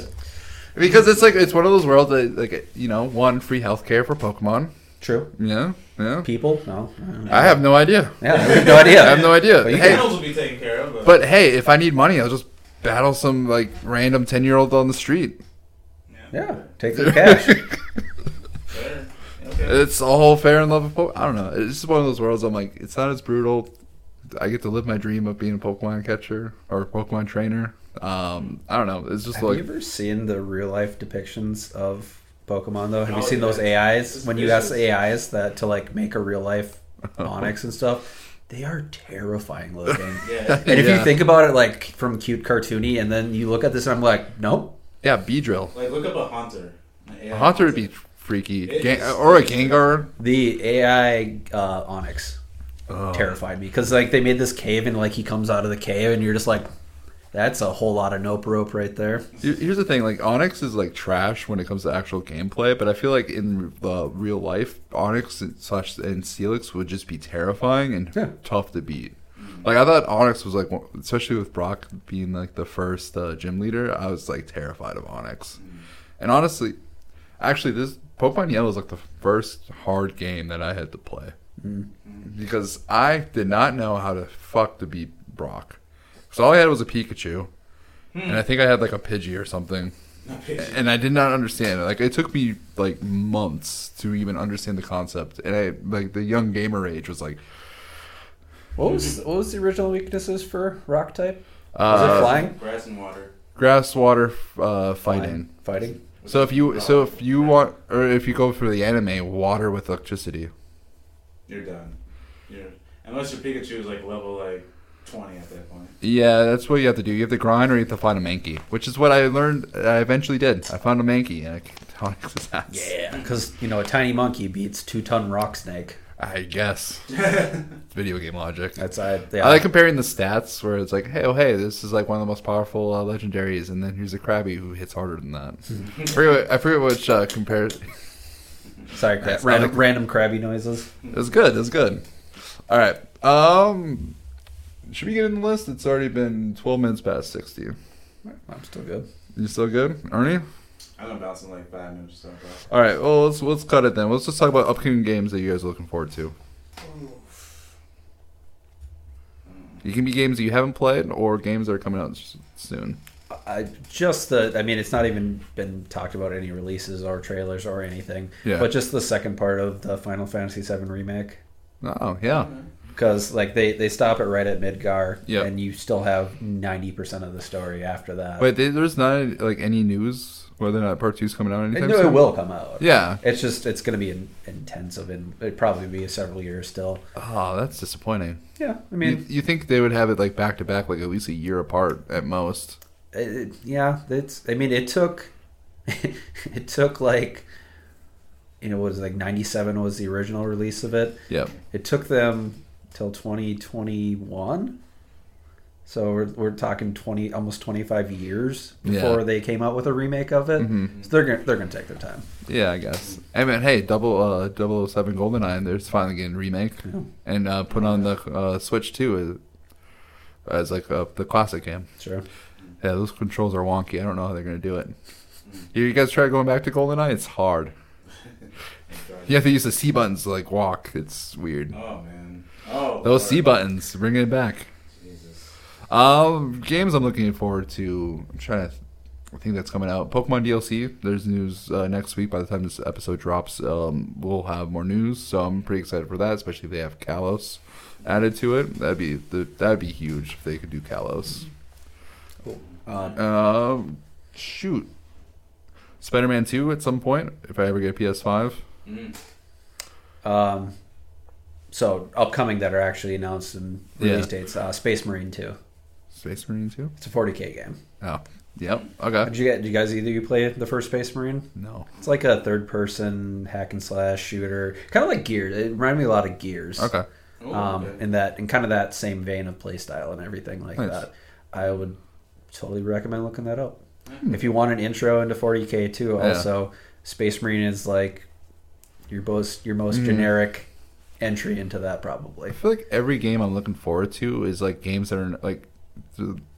because it's like it's one of those worlds that like you know, one free healthcare for Pokemon. True. Yeah. Yeah. People? No. I have no idea. Yeah, I have no idea. I have no idea. But you Hey, will be taken care of. But, but hey, if I need money, I'll just battle some like random ten year old on the street. Yeah, take the cash. Fair. Okay. It's all fair and love of Pokemon. I don't know. It's just one of those worlds. I'm like, it's not as brutal. I get to live my dream of being a Pokemon catcher or a Pokemon trainer. Um, I don't know. It's just Have like you ever seen the real life depictions of Pokemon though? Have you Oh, seen those. AIs when you ask. AIs that to like make a real life Onix and stuff? They are terrifying looking. yeah. And if Yeah. you think about it like from cute cartoony, and then you look at this, and I'm like, nope. yeah, Beedrill. Like look up a Haunter. A Haunter would be freaky, Gang- or a Gengar. The AI uh, Onix Oh. terrified me because like they made this cave and like he comes out of the cave and you're just like, that's a whole lot of nope rope right there. Here's the thing: like Onix is like trash when it comes to actual gameplay, but I feel like in uh, real life, Onix and slash and Steelix would just be terrifying and Yeah. tough to beat. Like I thought Onix was like, especially with Brock being like the first uh, gym leader, I was like terrified of Onix. And honestly, actually, this Pokemon Yellow is like the first hard game that I had to play because I did not know how to fuck to beat Brock. So all I had was a Pikachu, and I think I had like a Pidgey or something, and I did not understand it. Like it took me like months to even understand the concept, and I like the young gamer age was like, What was what was the original weaknesses for rock type? Was uh, it flying? Grass and water. grass, water, uh, fighting. Fighting. So if you so if you want or if you go for the anime, water with electricity. You're done. You're unless your Pikachu is like level like twenty at that point. Yeah, that's what you have to do. You have to grind or you have to find a Mankey, which is what I learned. I eventually did. I found a Mankey and I kicked Onix's ass. Yeah, because you know a tiny monkey beats two ton rock snake. I guess. Video game logic. That's I. Yeah. I like comparing the stats where it's like, hey, oh, hey, this is like one of the most powerful uh, legendaries, and then here's a Krabby who hits harder than that. I forget, what- I forget which uh, compared. Sorry, cra- That's random not- random crabby noises. It was good. It was good. All right. Um, should we get in the list? It's already been 12 minutes past 60. I'm still good. You still good, Ernie? I'm gonna bounce in like five minutes or so. All right. Well, let's let's cut it then. Let's just talk about upcoming games that you guys are looking forward to. You can be games that you haven't played or games that are coming out s- soon. I just the. I mean, it's not even been talked about any releases or trailers or anything. Yeah. But just the second part of the Final Fantasy VII remake, Oh yeah. Mm-hmm. Because like they they stop it right at Midgar, Yep. and you still have ninety percent of the story after that. Wait, they, there's not like any news whether or not part two's coming out I anytime know soon. it will come out. Yeah. It's just it's going to be in, intensive and it'd probably be several years still. Oh, that's disappointing. Yeah, I mean, you think they would have it like back to back, like at least a year apart at most? it, yeah, it's. I mean, it took it took like you know, what was it, like ninety seven was the original release of it. Yeah, It took them till twenty twenty one. So we're, we're talking twenty almost twenty five years Yeah. before they came out with a remake of it. Mhm. So they're gonna they're gonna take their time. Yeah, I guess. I mean, hey, double uh, 007 GoldenEye, and there's finally getting a remake Yeah. and uh, put on the uh, Switch too as, as like uh, the classic game. Sure. Yeah, those controls are wonky. I don't know how they're gonna do it. You guys try going back to GoldenEye? It's hard. You have to use the C buttons to like walk. It's weird. Oh man. Oh. Those C buttons, bring it back. Jesus. Um, games I'm looking forward to. I'm trying to. I think that's coming out. Pokemon DLC. There's news uh, next week. By the time this episode drops, um, we'll have more news. So I'm pretty excited for that. Especially if they have Kalos added to it. That'd be the, that'd be huge if they could do Kalos. Um, Um, shoot. Spider-Man 2 at some point if I ever get a PS5. Mm. Um, so upcoming that are actually announced and release Yeah. dates. Uh, Space Marine Two. Space Marine 2? It's a 40k game. Oh, yep. Okay. Did you get? Did you guys either you play the first Space Marine? No. It's like a third-person hack and slash shooter, kind of like Gears. It reminded me a lot of Gears. Okay. Oh, um, okay. in that in kind of that same vein of playstyle and everything like Nice. that. I would totally recommend looking that up. Hmm. If you want an intro into 40k too, Yeah. also Space Marine is like your most your most Mhm. generic entry into that probably. I feel like every game I'm looking forward to is like games that are like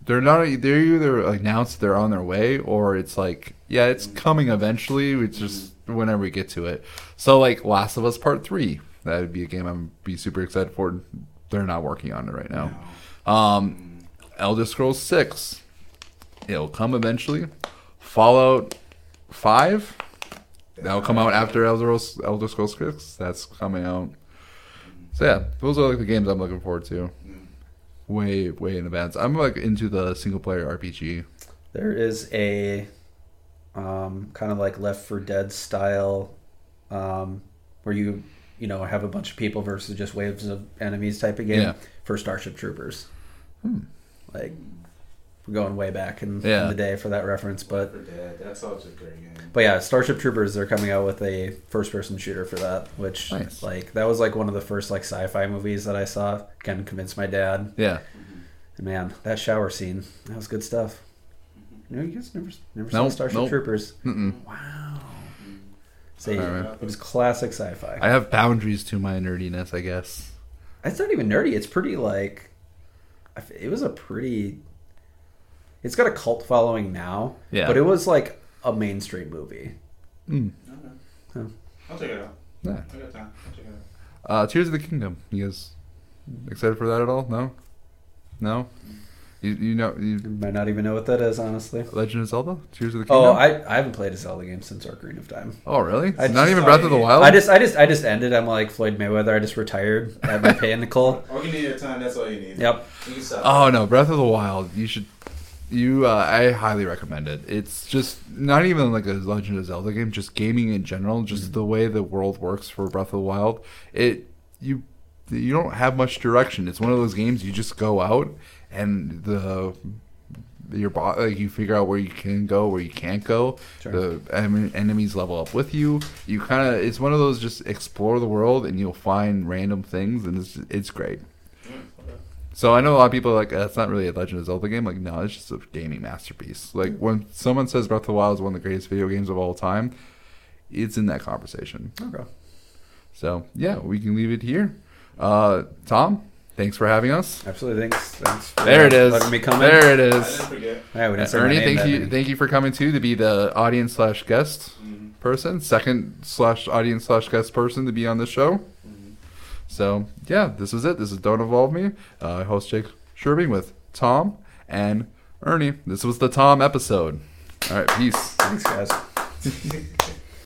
they're not they're either announced they're on their way or it's like yeah it's coming eventually. It's just whenever we get to it. So like last of us part three that would be a game i'm be super excited for. They're not working on it right now. Um elder scrolls 6 it'll come eventually. Fallout 5 that'll come out after elder scrolls, elder scrolls 6 that's coming out so yeah those are like the games i'm looking forward to way way in advance. I'm like into the single player RPG. There is a um, kind of like Left 4 Dead style um, where you you know have a bunch of people versus just waves of enemies type of game Yeah. for Starship Troopers. Hmm. Like we're going way back in, Yeah. in the day for that reference, but that's such a great game. But yeah, Starship Troopers they're coming out with a first person shooter for that, which Nice. like that was like one of the first like sci-fi movies that I saw. Again, convinced my dad. Yeah, And man, that shower scene, that was good stuff. You know, you guys never never saw Nope, Starship nope. Troopers. Mm-mm. Wow. See, Alright. it was classic sci-fi. I have boundaries to my nerdiness, I guess. it's not even nerdy. It's pretty like, it was a pretty. It's got a cult following now, Yeah. but it was like a mainstream movie. Mm. Okay. Huh. I'll check it out. Yeah. I got time. I'll check it out. Uh, Tears of the Kingdom. You guys excited for that at all? No, no. You you know you, You might not even know what that is, honestly. Legend of Zelda. Tears of the Kingdom. Oh, I, I haven't played a Zelda game since Ocarina of Time. Oh really? I Not just even saw Breath of the. Wild. I just I just I just ended. I'm like Floyd Mayweather. I just retired at my pinnacle. All you need is time. That's all you need. Yep. You. Oh no, Breath of the Wild. You should. You, uh, I highly recommend it. It's just not even like a Legend of Zelda game, just gaming in general. Just the way the world works for Breath of the Wild. It you you don't have much direction. It's one of those games you just go out and the your bo- like you figure out where you can go, where you can't go. Sure. The en- enemies level up with you. You kind of it's one of those just explore the world and you'll find random things and it's it's great. Okay. So I know a lot of people are like that's not really a Legend of Zelda game. Like no, it's just a gaming masterpiece. Like when someone says Breath of the Wild is one of the greatest video games of all time, it's in that conversation. Okay. So yeah, we can leave it here. Uh, Tom, thanks for having us. Absolutely. Thanks. Thanks. For There it is. Letting me come there in. it I didn't forget. Yeah, we didn't Ernie, thank you, many. thank you for coming too to be the audience slash guest Mm-hmm. person, second slash audience slash guest person to be on the show. So yeah, this is it. This is Don't Involve Me. Uh, host Jake Scherbing with Tom and Ernie. This was the Tom episode. All right, peace. Thanks, guys.